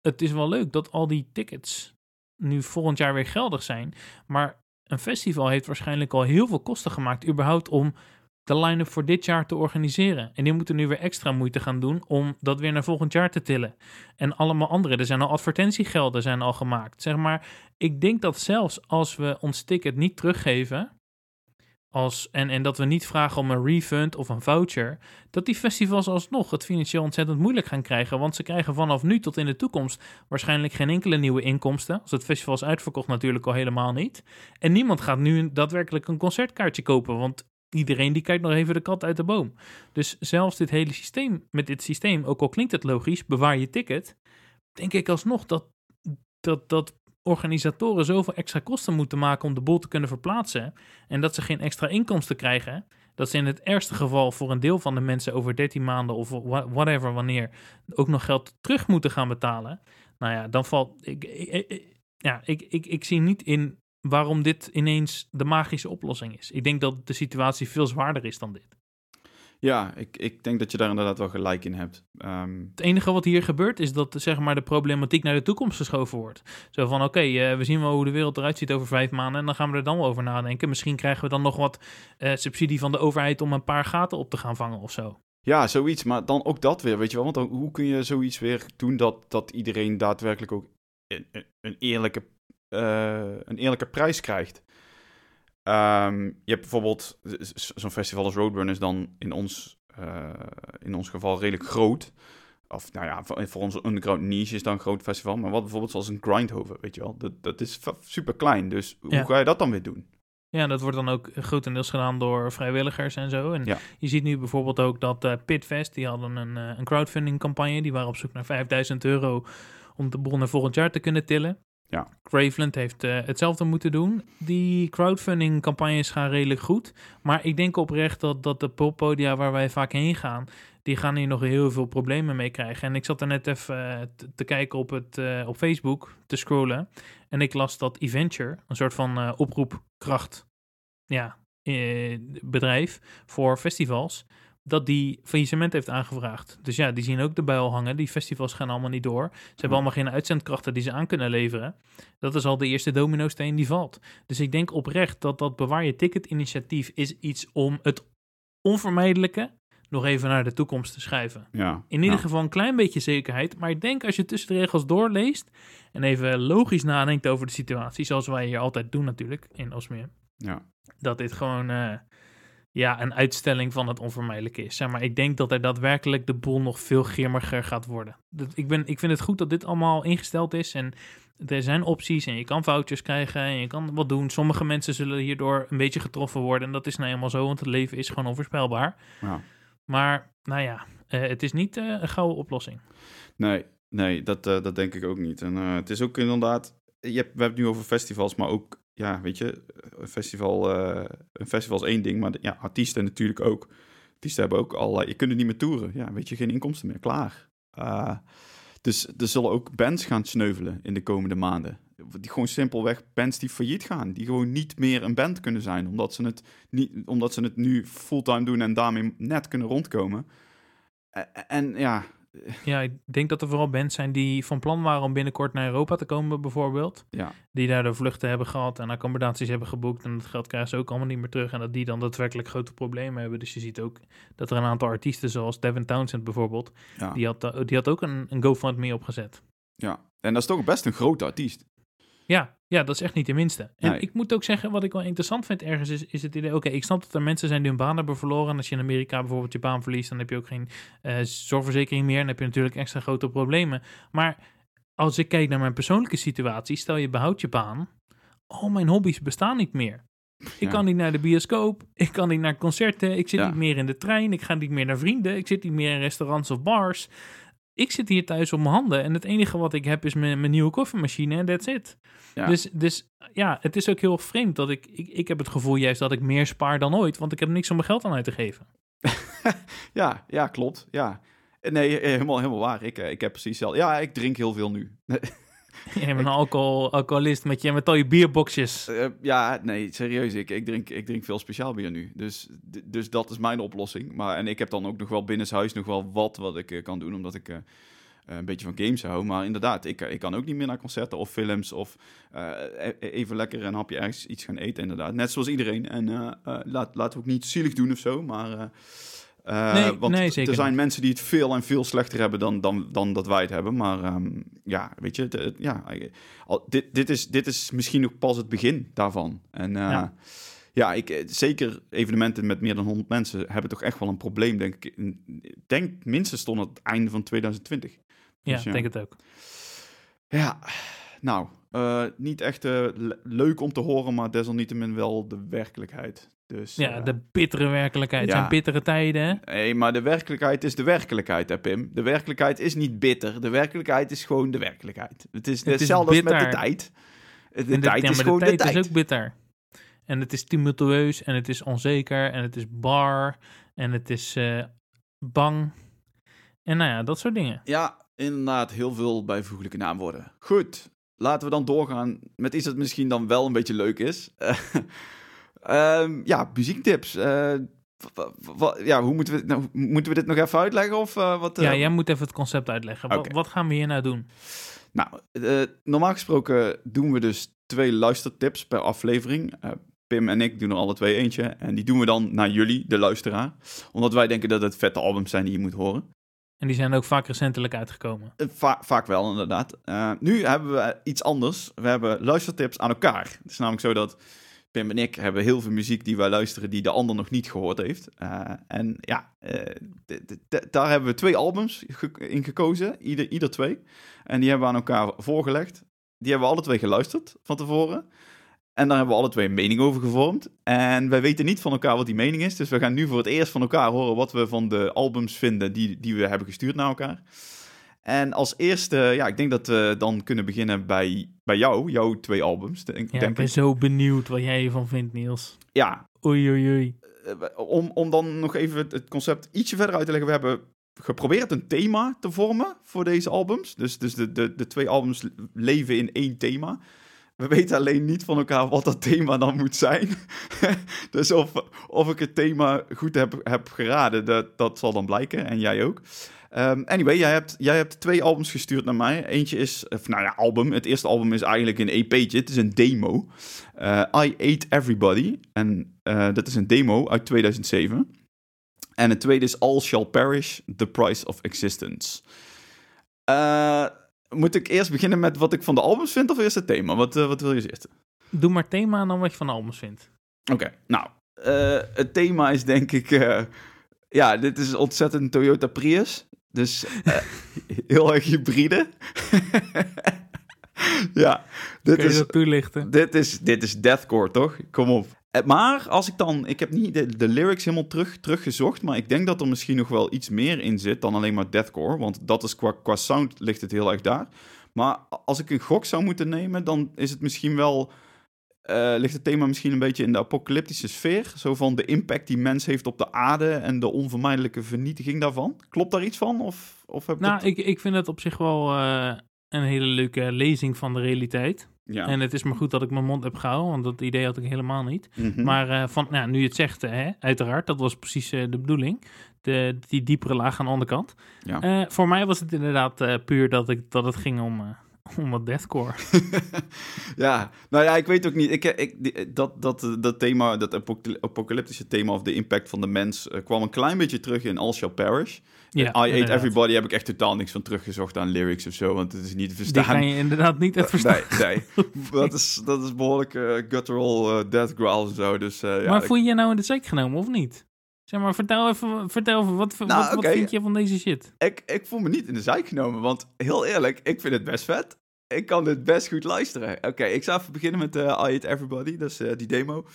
het is wel leuk dat al die tickets nu volgend jaar weer geldig zijn. Maar een festival heeft waarschijnlijk al heel veel kosten gemaakt, überhaupt om de line-up voor dit jaar te organiseren. En die moeten nu weer extra moeite gaan doen om dat weer naar volgend jaar te tillen. En allemaal andere. Er zijn al advertentiegelden zijn al gemaakt. Zeg maar, ik denk dat zelfs als we ons ticket niet teruggeven. Als, en, en dat we niet vragen om een refund of een voucher. Dat die festivals alsnog het financieel ontzettend moeilijk gaan krijgen. Want ze krijgen vanaf nu tot in de toekomst waarschijnlijk geen enkele nieuwe inkomsten. Als het festival is uitverkocht natuurlijk al helemaal niet. En niemand gaat nu daadwerkelijk een concertkaartje kopen. Want iedereen die kijkt nog even de kat uit de boom. Dus zelfs dit hele systeem, met dit systeem, ook al klinkt het logisch, bewaar je ticket. Denk ik alsnog dat, dat, dat organisatoren zoveel extra kosten moeten maken om de boel te kunnen verplaatsen. En dat ze geen extra inkomsten krijgen. Dat ze in het ergste geval voor een deel van de mensen over 13 maanden of wha- whatever wanneer ook nog geld terug moeten gaan betalen. Nou ja, dan valt. Ik- ja, ik, ik, ik zie niet in waarom dit ineens de magische oplossing is. Ik denk dat de situatie veel zwaarder is dan dit. Ja, ik, ik denk dat je daar inderdaad wel gelijk in hebt. Ehm, Het enige wat hier gebeurt is dat zeg maar, de problematiek naar de toekomst geschoven wordt. Zo van, oké, eh, we zien wel hoe de wereld eruit ziet over vijf maanden... en dan gaan we er dan wel over nadenken. Misschien krijgen we dan nog wat eh, subsidie van de overheid... om een paar gaten op te gaan vangen of zo. Ja, zoiets. Maar dan ook dat weer, weet je wel. Want dan, hoe kun je zoiets weer doen dat, dat iedereen daadwerkelijk ook een, een- een eerlijke, eh, een eerlijke prijs krijgt? Ehm, je hebt bijvoorbeeld zo'n festival als Roadrun is dan in ons, eh, in ons geval redelijk groot. Of nou ja, voor, voor onze underground niche is dan een groot festival. Maar wat bijvoorbeeld zoals een Grindhoven, weet je wel. Dat, dat is super klein. Dus Ja. hoe ga je dat dan weer doen? Ja, dat wordt dan ook grotendeels gedaan door vrijwilligers en zo. En Ja. je ziet nu bijvoorbeeld ook dat eh, Pitfest, die hadden een, eh, een crowdfunding campagne. Die waren op zoek naar 5000 euro om de bronnen volgend jaar te kunnen tillen. Ja. Graveland heeft eh, hetzelfde moeten doen. Die crowdfunding campagnes gaan redelijk goed. Maar ik denk oprecht dat, dat de poppodia waar wij vaak heen gaan, die gaan hier nog heel veel problemen mee krijgen. En ik zat er net even eh, te, kijken op, het, eh, op Facebook, te scrollen. En ik las dat Eventure, een soort van oproepkracht ja, bedrijf voor festivals, dat die faillissement heeft aangevraagd. Dus ja, die zien ook de buil hangen. Die festivals gaan allemaal niet door. Ze hebben allemaal geen uitzendkrachten die ze aan kunnen leveren. Dat is al de eerste domino-steen die valt. Dus ik denk oprecht dat dat bewaar je ticket initiatief is iets om het onvermijdelijke nog even naar de toekomst te schuiven. Ja. In ieder ja. geval een klein beetje zekerheid. Maar ik denk als je tussen de regels doorleest en even logisch nadenkt over de situatie, zoals wij hier altijd doen natuurlijk in Osmeer, Ja. dat dit gewoon eh, ja, een uitstelling van het onvermijdelijke is. Zeg maar, ik denk dat er daadwerkelijk de boel nog veel grimmiger gaat worden. Dat, ik, ben, ik vind het goed dat dit allemaal ingesteld is en er zijn opties en je kan vouchers krijgen en je kan wat doen. Sommige mensen zullen hierdoor een beetje getroffen worden en dat is nou eenmaal zo, want het leven is gewoon onvoorspelbaar. ja. Maar nou ja, eh, het is niet eh, een gouden oplossing. Nee, nee dat, eh, dat denk ik ook niet. En het is ook inderdaad... Je hebt, we hebben het nu over festivals, maar ook... Ja, weet je, een festival, eh, een festival is één ding, maar ja, artiesten natuurlijk ook. Artiesten hebben ook al... je kunt het niet meer toeren. Ja, weet je, geen inkomsten meer. Klaar. Eh, dus er zullen ook bands gaan sneuvelen in de komende maanden. Die gewoon simpelweg bands die failliet gaan. Die gewoon niet meer een band kunnen zijn. Omdat ze het, niet, omdat ze het nu fulltime doen en daarmee net kunnen rondkomen. En, en ja, Ja, ik denk dat er vooral bands zijn die van plan waren om binnenkort naar Europa te komen, bijvoorbeeld. ja, Die daar de vluchten hebben gehad en accommodaties hebben geboekt. En dat geld krijgen ze ook allemaal niet meer terug. En dat die dan daadwerkelijk grote problemen hebben. Dus je ziet ook dat er een aantal artiesten, zoals Devin Townsend bijvoorbeeld, ja. die had, eh, die had ook een, een GoFundMe opgezet. Ja, en dat is toch best een grote artiest. Ja, ja, dat is echt niet de minste. En Nee. ik moet ook zeggen, wat ik wel interessant vind ergens, is, is het idee... Oké, ik snap dat er mensen zijn die hun baan hebben verloren. En als je in Amerika bijvoorbeeld je baan verliest... dan heb je ook geen eh, zorgverzekering meer. En dan heb je natuurlijk extra grote problemen. Maar als ik kijk naar mijn persoonlijke situatie... stel je behoudt je baan... al mijn hobby's bestaan niet meer. Ik Ja. kan niet naar de bioscoop, ik kan niet naar concerten, ik zit Ja. niet meer in de trein, ik ga niet meer naar vrienden, ik zit niet meer in restaurants of bars. Ik zit hier thuis op mijn handen en het enige wat ik heb is mijn, mijn nieuwe koffiemachine en that's it. Ja. Dus, dus ja, het is ook heel vreemd dat ik, ik, ik heb het gevoel juist dat ik meer spaar dan ooit, want ik heb niks om mijn geld aan uit te geven. Ja, ja, klopt. Ja. Nee, eh, helemaal, helemaal waar. Ik, eh, ik heb precies zelf. Ja, ik drink heel veel nu. Je bent een alcohol, alcoholist met, je, met al je bierboxjes. Eh, ja, nee, serieus. Ik, ik, drink, ik drink veel speciaal bier nu. Dus, dus dat is mijn oplossing. Maar, en ik heb dan ook nog wel binnenshuis nog wel wat wat ik eh, kan doen, omdat ik eh, een beetje van games hou. Maar inderdaad, ik, ik kan ook niet meer naar concerten of films of eh, e- even lekker een hapje ergens iets gaan eten, inderdaad. Net zoals iedereen. En eh, laat, laten we ook niet zielig doen of zo, maar... eh, Nee, want nee, zeker er zijn niet. mensen die het veel en veel slechter hebben dan, dan, dan dat wij het hebben. Maar ehm, ja, weet je, ja, eh, al, dit, dit, is, dit is misschien nog pas het begin daarvan. En eh, Ja. ja, ik, zeker evenementen met meer dan 100 mensen hebben toch echt wel een probleem, denk ik. Denk minstens tot het einde van 2020. Ja, Dus ik denk het ook. Ja, nou, niet echt le- leuk om te horen, maar desalniettemin wel de werkelijkheid. Dus, Ja, eh, de bittere werkelijkheid. ja. zijn bittere tijden, hè? Nee, maar de werkelijkheid is de werkelijkheid, hè, Pim. De werkelijkheid is niet bitter. De werkelijkheid is gewoon de werkelijkheid. Het is Het is hetzelfde met de tijd. De de- tijd is gewoon de de tijd tijd. is ook bitter. En het is tumultueus en het is onzeker en het is bar en het is eh, bang. En nou ja, dat soort dingen. Ja, inderdaad, heel veel bijvoeglijke naamwoorden. Goed, laten we dan doorgaan met iets dat misschien dan wel een beetje leuk is. Ehm, ja, muziektips. Eh, ja, hoe moeten we, dit nou, moeten we dit nog even uitleggen? Of, eh, wat, Ja, eh, jij moet even het concept uitleggen. Wat, gaan we hier nou doen? Nou, normaal gesproken doen we dus twee luistertips per aflevering. Pim en ik doen er alle twee eentje. En die doen we dan naar jullie, de luisteraar. Omdat wij denken dat het vette albums zijn die je moet horen. En die zijn ook vaak recentelijk uitgekomen. Va- vaak wel, inderdaad. Nu hebben we iets anders. We hebben luistertips aan elkaar. Het is namelijk zo dat Pim en ik hebben heel veel muziek die wij luisteren die de ander nog niet gehoord heeft. Eh, en ja, eh, daar hebben we twee albums in gekozen, ieder, ieder twee. En die hebben we aan elkaar voorgelegd. Die hebben we alle twee geluisterd van tevoren. En daar hebben we alle twee een mening over gevormd. En wij weten niet van elkaar wat die mening is. Dus we gaan nu voor het eerst van elkaar horen wat we van de albums vinden die, die we hebben gestuurd naar elkaar. En als eerste, ja, ik denk dat we dan kunnen beginnen bij, bij jou, jouw twee albums. Denk, Ja, denk ik ben ik. zo benieuwd wat jij hiervan vindt, Niels. Ja, Oei, oei, oei. eh, om, om dan nog even het, het concept ietsje verder uit te leggen. We hebben geprobeerd een thema te vormen voor deze albums. Dus, dus de, de, de twee albums leven in één thema. We weten alleen niet van elkaar wat dat thema dan moet zijn. dus of, of ik het thema goed heb, heb geraden, dat, dat zal dan blijken. En jij ook. Ehm, anyway, jij hebt, jij hebt twee albums gestuurd naar mij. Eentje is, of, nou ja, album. Het eerste album is eigenlijk een EP'tje. Het is een demo. Eh, I Ate Everybody. En eh, dat is een demo uit 2007. En het tweede is All Shall Perish, The Price of Existence. Eh, moet ik eerst beginnen met wat ik van de albums vind of eerst het thema? Wat, eh, wat wil je eerst? Doe maar thema en dan wat je van de albums vindt. Oké, nou, eh, het thema is denk ik... eh, ja, dit is ontzettend Toyota Prius. Dus heel erg hybride. ja, dit Kun je is, dat toelichten? dit, is, dit is deathcore, toch? Kom op. Eh, Maar als ik dan... Ik heb niet de, de lyrics helemaal terug, teruggezocht... maar ik denk dat er misschien nog wel iets meer in zit... dan alleen maar deathcore. Want dat is qua, qua sound ligt het heel erg daar. Maar als ik een gok zou moeten nemen... dan is het misschien wel... eh, ligt het thema misschien een beetje in de apocalyptische sfeer. Zo van de impact die mens heeft op de aarde... en de onvermijdelijke vernietiging daarvan. Klopt daar iets van? Of, of heb ik Nou, ik, ik vind het op zich wel eh, een hele leuke lezing van de realiteit. Ja. En het is maar goed dat ik mijn mond heb gehouden, want dat idee had ik helemaal niet. Mhm. Maar eh, van, nou, nu je het zegt, hè, uiteraard, dat was precies de bedoeling. De, die diepere laag aan de onderkant. Ja. Voor mij was het inderdaad puur dat, ik, dat het ging om, eh, om wat deathcore. ja, nou ja, ik weet ook niet. Ik, ik, die- dat, dat, dat thema, dat apocaly- apocalyptische thema of de impact van de mens, eh, kwam een klein beetje terug in All Shall Perish. Ja, I Ate. Everybody heb ik echt totaal niks van teruggezocht aan lyrics of zo, want het is niet te Die verstaan. ga je inderdaad niet uit verstaan. Nee, nee. dat, is, dat is behoorlijk eh, guttural uh, death growl en zo. Dus, eh, ja, maar ik- voel je je nou in de zeik genomen of niet? Zeg maar, vertel even, vertel even wat, Nou, wat, wat oké. vind je van deze shit? ik, ik voel me niet in de zijk genomen, want heel eerlijk, ik vind het best vet. Ik kan dit best goed luisteren. Oké, ik zou even beginnen met eh I Hate Everybody, dat is eh, die demo.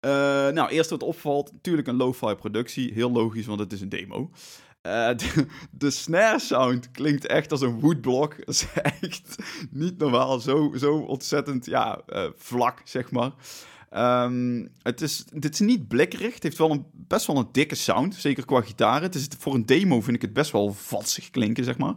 Eh, nou, eerst wat opvalt, natuurlijk een lo-fi productie. Heel logisch, want het is een demo. De, de snare sound klinkt echt als een woodblock. Dat is echt niet normaal. Zo, zo ontzettend ja, vlak, zeg maar. Ehm, het is, dit is niet blikkerig. Het heeft wel een, best wel een dikke sound. Zeker qua gitaar. Het is, voor een demo vind ik het best wel vatsig klinken, zeg maar.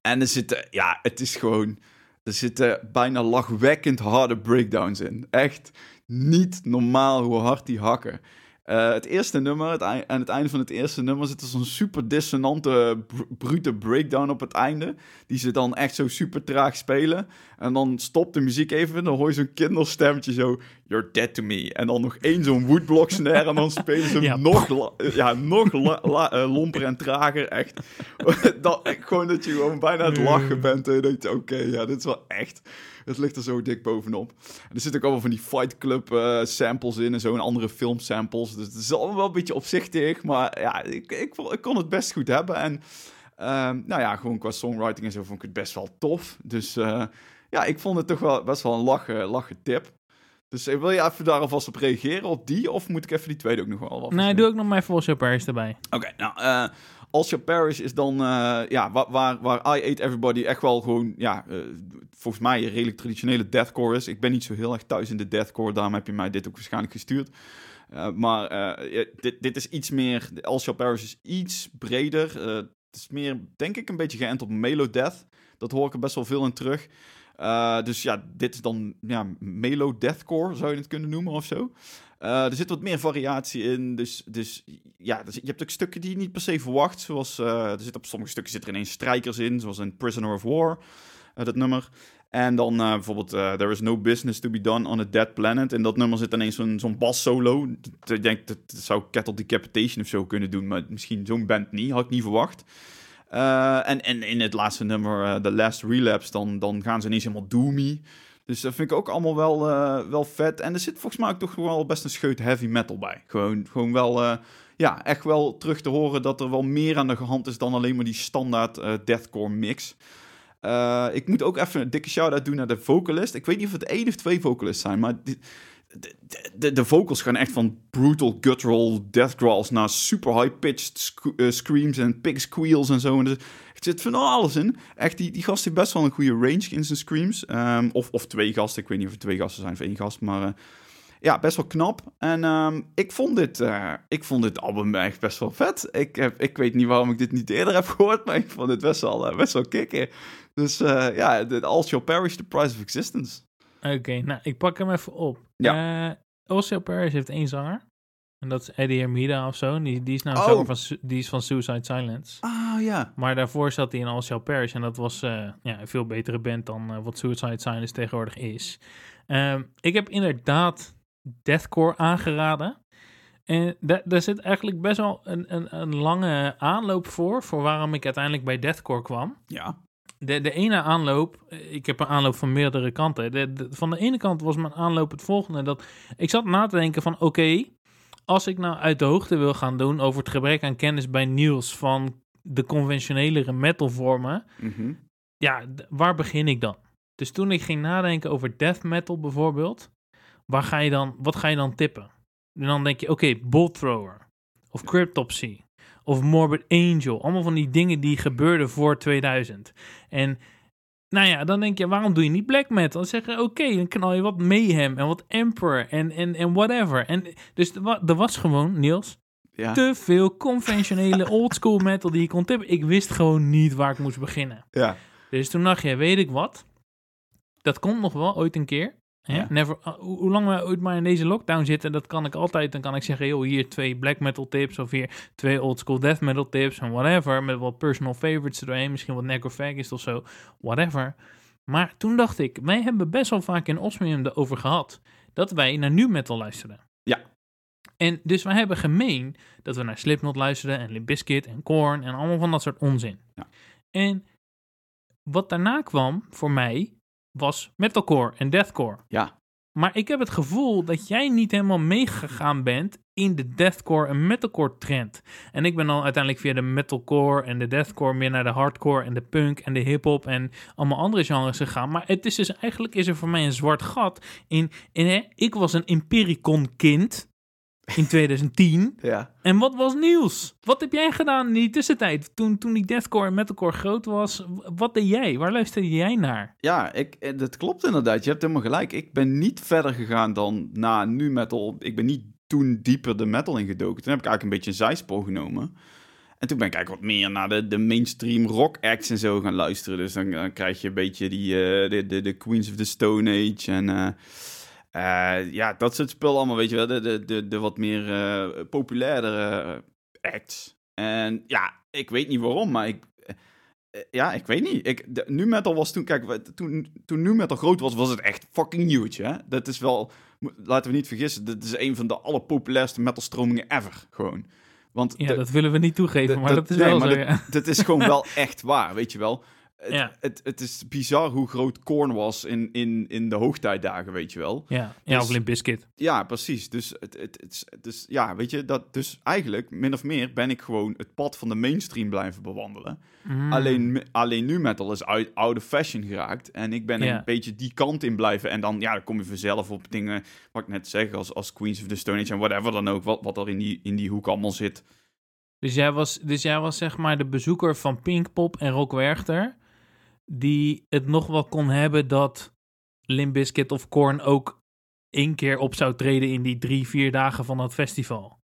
En er zitten, ja, het is gewoon... Er zitten bijna lachwekkend harde breakdowns in. Echt niet normaal hoe hard die hakken. Eh, het eerste nummer, het aan het einde van het eerste nummer zit er zo'n super dissonante, br- brute breakdown op het einde. Die ze dan echt zo super traag spelen. En dan stopt de muziek even en dan hoor je zo'n kinderstemmetje zo... You're dead to me. En dan nog één zo'n woodblock snare en dan spelen ze Ja. nog, ja, nog eh, lomper en trager. Echt. dat, gewoon dat je gewoon bijna het lachen bent. En je denkt, oké, ja, dit is wel echt... Het ligt er zo dik bovenop. En er zitten ook allemaal van die Fight Club eh, samples in en zo. En andere film samples. Dus het is allemaal wel een beetje opzichtig. Maar ja, ik, ik, ik kon het best goed hebben. En ehm, nou ja, gewoon qua songwriting en zo vond ik het best wel tof. Dus eh, ja, ik vond het toch wel best wel een lachen, lachen tip. Dus eh, wil je even daar alvast op reageren, op die? Of moet ik even die tweede ook nog wel wat Nee, doe ook nog Walsh Paris erbij. Oké, nou, Alcia Parish is dan, eh, ja, waar, waar, waar I Ate Everybody echt wel gewoon, ja, eh, volgens mij een redelijk traditionele deathcore is. Ik ben niet zo heel erg thuis in de deathcore, daarom heb je mij dit ook waarschijnlijk gestuurd. Eh, maar dit, dit is iets meer, Alcia Parish is iets breder. Het is meer, denk ik, een beetje geënt op melodeath. Dat hoor ik er best wel veel in terug. Dus ja, dit is dan ja, melo deathcore, zou je het kunnen noemen of zo. Eh, er zit wat meer variatie in. Dus, dus ja, je hebt ook stukken die je niet per se verwacht. Zoals, eh, er zit op sommige stukken zit er ineens strijkers in, zoals in Prisoner of War. eh, dat nummer. En dan bijvoorbeeld There is no business to be done on a dead planet. En dat nummer zit ineens zo'n bas solo. Ik denk dat zou Kettle Decapitation of zo kunnen doen, maar misschien zo'n band niet, had ik niet verwacht. En, en in het laatste nummer, The Last Relapse, dan, dan gaan ze ineens helemaal doomy. Dus dat vind ik ook allemaal wel, eh, wel vet. En er zit volgens mij ook toch wel best een scheut heavy metal bij. Gewoon, gewoon wel, eh, ja, echt wel terug te horen dat er wel meer aan de hand is dan alleen maar die standaard eh, deathcore mix. Ik moet ook even een dikke shout-out doen naar de vocalist. Ik weet niet of het één of twee vocalists zijn, maar die- de, de, de, vocals gaan echt van brutal, guttural death growls naar super high-pitched sc- screams en pig squeals en zo. En er zit van alles in. Echt, die, die gast heeft best wel een goede range in zijn screams. Ehm, of, of twee gasten, ik weet niet of het twee gasten zijn of één gast, maar... eh, ja, best wel knap. En ehm, ik, vond dit, eh, ik vond dit album echt best wel vet. Ik, heb, ik weet niet waarom ik dit niet eerder heb gehoord, maar ik vond dit best wel, eh, best wel kicken. Dus ja, dit All Shall Perish, The Price of Existence. Oké, nou, ik pak hem even op. Ja. Osseo Paris heeft één zanger. En dat is Eddie Hermida of zo. Die, die is nou Oh. van, die is van Suicide Silence. Ah ja. Maar daarvoor zat hij in All Shall Perish. En dat was eh, ja, een veel betere band dan eh, wat Suicide Silence tegenwoordig is. Ehm, ik heb inderdaad Deathcore aangeraden. En da- daar zit eigenlijk best wel een, een, een lange aanloop voor. Voor waarom ik uiteindelijk bij Deathcore kwam. Ja. De, de ene aanloop, eh, ik heb een aanloop van meerdere kanten. De, de- van de ene kant was mijn aanloop het volgende. Dat ik zat na te denken van oké, als ik nou uit de hoogte wil gaan doen over het gebrek aan kennis bij Niels van de conventionelere metalvormen. Mhm. Ja, waar begin ik dan? Dus toen ik ging nadenken over death metal bijvoorbeeld, waar ga je dan, wat ga je dan tippen? En dan denk je, oké, Bolt Thrower of Cryptopsy of Morbid Angel. Allemaal van die dingen die gebeurden voor 2000. En nou ja, dan denk je, waarom doe je niet black metal? Dan zeggen, oké, dan knal je wat Mayhem en wat Emperor en, en, en whatever. En dus er wa- er was gewoon, Niels, Ja. te veel conventionele oldschool metal die je kon tippen. Ik wist gewoon niet waar ik moest beginnen. Ja. Dus toen dacht je, weet ik wat? Dat komt nog wel ooit een keer. Ja. Never, hoe hoe lang we ooit maar in deze lockdown zitten, dat kan ik altijd. Dan kan ik zeggen, joh, hier twee black metal tips of hier twee old school death metal tips en whatever. Met wat personal favorites erdoorheen, misschien wat necrophagist of zo, whatever. Maar toen dacht ik, wij hebben best wel vaak in Osmium erover gehad dat wij naar nu metal luisteren. Ja. En dus wij hebben gemeen dat we naar Slipknot luisteren en Limp Bizkit en Korn en allemaal van dat soort onzin. Ja. En wat daarna kwam voor mij was metalcore en deathcore. Ja. Maar ik heb het gevoel dat jij niet helemaal meegegaan bent in de deathcore en metalcore trend. En ik ben dan uiteindelijk via de metalcore en de deathcore meer naar de hardcore en de punk en de hip-hop en allemaal andere genres gegaan. Maar het is dus eigenlijk is er voor mij een zwart gat in. in hè, ik was een Empiricon kind in 2010. Ja. En wat was nieuws? Wat heb jij gedaan in die tussentijd? Toen, toen die deathcore en metalcore groot was, wat deed jij? Waar luisterde jij naar? Ja, ik, eh, dat klopt inderdaad. Je hebt helemaal gelijk. Ik ben niet verder gegaan dan na nu metal. Ik ben niet toen dieper de metal ingedoken. Toen heb ik eigenlijk een beetje een zijspoor genomen. En toen ben ik eigenlijk wat meer naar de, de mainstream rock acts en zo gaan luisteren. Dus dan, dan krijg je een beetje die, eh, de, de, de Queens of the Stone Age en... eh, eh, ja, dat soort spullen allemaal, weet je wel. De, de, de, de wat meer eh populairdere eh, acts. En ja, ik weet niet waarom, maar ik... ja, ik weet niet. Ik, de, nu metal was toen... Kijk, toen, toen nu metal groot was, was het echt fucking huge, hè. Dat is wel... Laten we niet vergissen, dit is een van de allerpopulairste metalstromingen ever, gewoon. Want Ja, de- dat willen we niet toegeven, de- maar dat- dat is nee, wel maar zo, dat- dat is gewoon wel echt waar, weet je wel. Het, Ja. het, het is bizar hoe groot Korn was in, in, in de hoogtijdagen, weet je wel. Ja, ja Dus- of Limp Bizkit. Ja, precies. Dus, het, het, het, dus ja, weet je, dat, dus eigenlijk, min of meer, ben ik gewoon het pad van de mainstream blijven bewandelen. Mm. Alleen, alleen nu metal is uit oude fashion geraakt. En ik ben Ja. een beetje die kant in blijven. En dan, ja, dan kom je vanzelf op dingen, wat ik net zeg, als, als Queens of the Stone Age en whatever dan ook, wat, wat er in die, in die hoek allemaal zit. Dus jij, was, dus jij was zeg maar de bezoeker van Pinkpop en Rock Werchter, die het nog wel kon hebben dat Limp Bizkit of Korn ook één keer op zou treden in die drie, vier dagen van dat festival.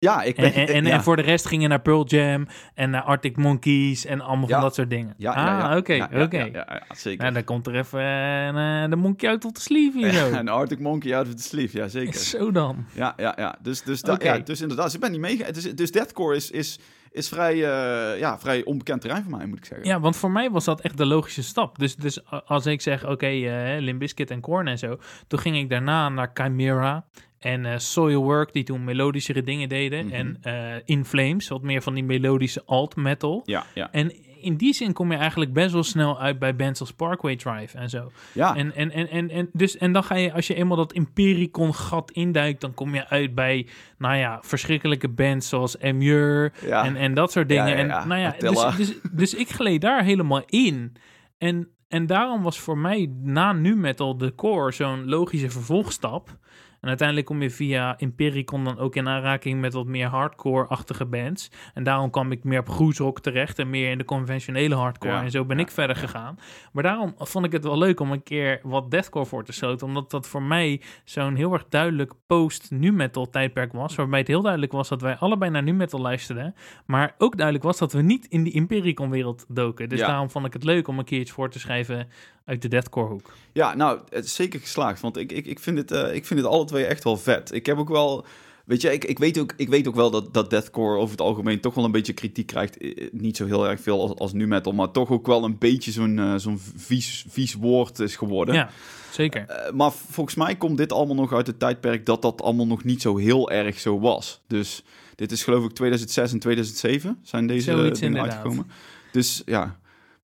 Ja, ik En, ben... en, en, ja. en voor de rest gingen naar Pearl Jam en naar Arctic Monkeys en allemaal Ja. van dat soort dingen. Ja, ah, oké, Ja, oké. Ja, ja, ja, zeker. Nou, dan komt er even eh, de monkey uit op de sleeve hier zo. een Arctic Monkey out of the sleeve, ja zeker. Zo dan. Ja, ja, ja. Dus, dus, ja, dus inderdaad, dus ik ben niet meegegaan. Dus, dus deathcore is, is... is vrij, eh, ja, vrij onbekend terrein voor mij, moet ik zeggen. Ja, want voor mij was dat echt de logische stap. Dus, dus als ik zeg, oké, eh Limp Bizkit en Korn en zo. Toen ging ik daarna naar Chimera en eh Soilwork, die toen melodischere dingen deden. Mhm. En In Flames, wat meer van die melodische alt-metal. Ja, ja. En in die zin kom je eigenlijk best wel snel uit bij bands als Parkway Drive en zo. ja. En, en, en, en, en, dus, en dan ga je, als je eenmaal dat Impericon-gat induikt, dan kom je uit bij, nou ja, verschrikkelijke bands zoals Amur ja. en, en dat soort dingen. Ja. En, nou ja, dus, dus, dus ik gleed daar helemaal in. En, en daarom was voor mij na nu metal de core zo'n logische vervolgstap. En uiteindelijk kom je via Impericon dan ook in aanraking met wat meer hardcore-achtige bands. En daarom kwam ik meer op groesrock terecht en meer in de conventionele hardcore. Ja, En zo ben ja, ik verder gegaan. Maar daarom vond ik het wel leuk om een keer wat deathcore voor te stoten. Omdat dat voor mij zo'n heel erg duidelijk post-nu metal tijdperk was. Waarbij het heel duidelijk was dat wij allebei naar nu metal luisterden. Maar ook duidelijk was dat we niet in die Impericon wereld doken. Dus Ja. daarom vond ik het leuk om een keer iets voor te schrijven uit de deathcore hoek. Ja, nou, het is zeker geslaagd. Want ik, ik, ik, vind het, eh, ik vind het alle twee echt wel vet. Ik heb ook wel... Weet je, ik, ik, weet, ook, ik weet ook wel dat, dat deathcore over het algemeen toch wel een beetje kritiek krijgt. Eh, Niet zo heel erg veel als, als nu metal, maar toch ook wel een beetje zo'n eh, zo'n vies, vies woord is geworden. Ja, zeker. Eh, maar volgens mij komt dit allemaal nog uit het tijdperk dat dat allemaal nog niet zo heel erg zo was. Dus dit is geloof ik 2006 en 2007 zijn deze Zoiets uitgekomen. Dus ja,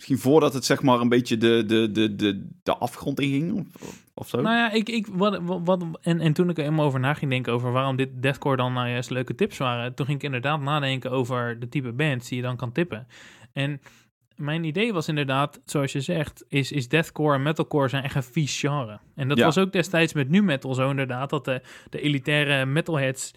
misschien voordat het zeg maar een beetje de, de, de, de, de afgrond inging of, of zo. Nou ja, ik, ik, wat, wat, en, en toen ik er helemaal over na ging denken over waarom dit deathcore dan nou juist leuke tips waren, toen ging ik inderdaad nadenken over de type bands die je dan kan tippen. En mijn idee was inderdaad, zoals je zegt, is, is deathcore en metalcore zijn echt een vies genre. En dat Ja. was ook destijds met nu metal zo inderdaad, dat de, de elitaire metalheads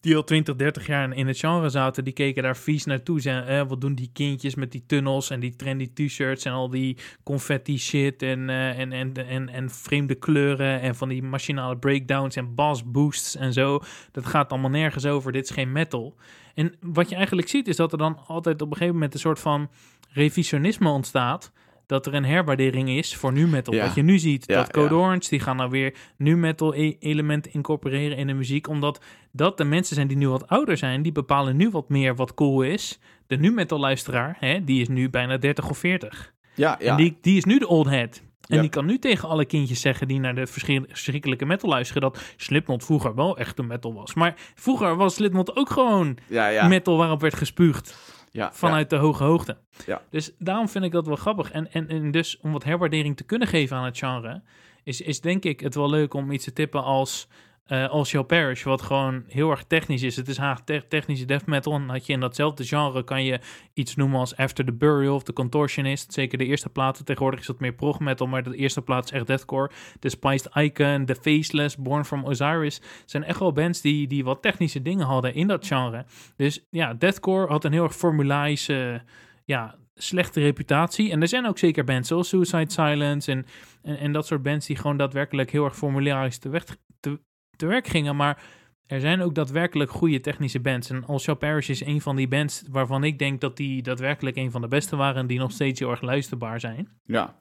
die al 20, 30 jaar in het genre zaten, die keken daar vies naartoe. Zijn, eh, wat doen die kindjes met die tunnels en die trendy t-shirts en al die confetti shit en, eh, en, en, en, en vreemde kleuren en van die machinale breakdowns en bass boosts en zo. Dat gaat allemaal nergens over. Dit is geen metal. En wat je eigenlijk ziet is dat er dan altijd op een gegeven moment een soort van revisionisme ontstaat. Dat er een herwaardering is voor nu metal. Ja. Wat je nu ziet, Ja, dat Code. Orange, die gaan nou weer nu metal e- elementen incorporeren in de muziek. Omdat dat de mensen zijn die nu wat ouder zijn, die bepalen nu wat meer wat cool is. De nu metal luisteraar, hè, die is nu bijna 30 of 40. ja, ja. En die, die is nu de old head. En Ja. die kan nu tegen alle kindjes zeggen die naar de verschrikkelijke metal luisteren... dat Slipknot vroeger wel echt een metal was. Maar vroeger was Slipknot ook gewoon ja, ja. metal waarop werd gespuugd ja, vanuit de hoge hoogte. Ja. Dus daarom vind ik dat wel grappig. En, en, en dus om wat herwaardering te kunnen geven aan het genre... is, is denk ik het wel leuk om iets te tippen als... eh All Perish, wat gewoon heel erg technisch is. Het is te- technische death metal. En had je in datzelfde genre kan je iets noemen als After the Burial of The Contortionist. Zeker de eerste platen. Tegenwoordig is dat meer prog metal, maar de eerste plaat is echt deathcore. The Spiced Icon, The Faceless, Born from Osiris. zijn echt wel bands die, die wat technische dingen hadden in dat genre. Dus ja, deathcore had een heel erg formulaïsche, ja, slechte reputatie. En er zijn ook zeker bands zoals Suicide Silence en, en, en dat soort bands die gewoon daadwerkelijk heel erg formularisch te, weg, te, te werk gingen. Maar er zijn ook daadwerkelijk goede technische bands. En All Shall Perish is een van die bands waarvan ik denk dat die daadwerkelijk een van de beste waren en die nog steeds heel erg luisterbaar zijn. ja.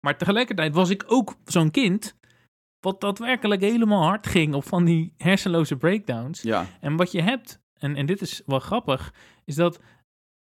Maar tegelijkertijd was ik ook zo'n kind wat daadwerkelijk helemaal hard ging op van die hersenloze breakdowns. ja. En wat je hebt, en, en dit is wel grappig, is dat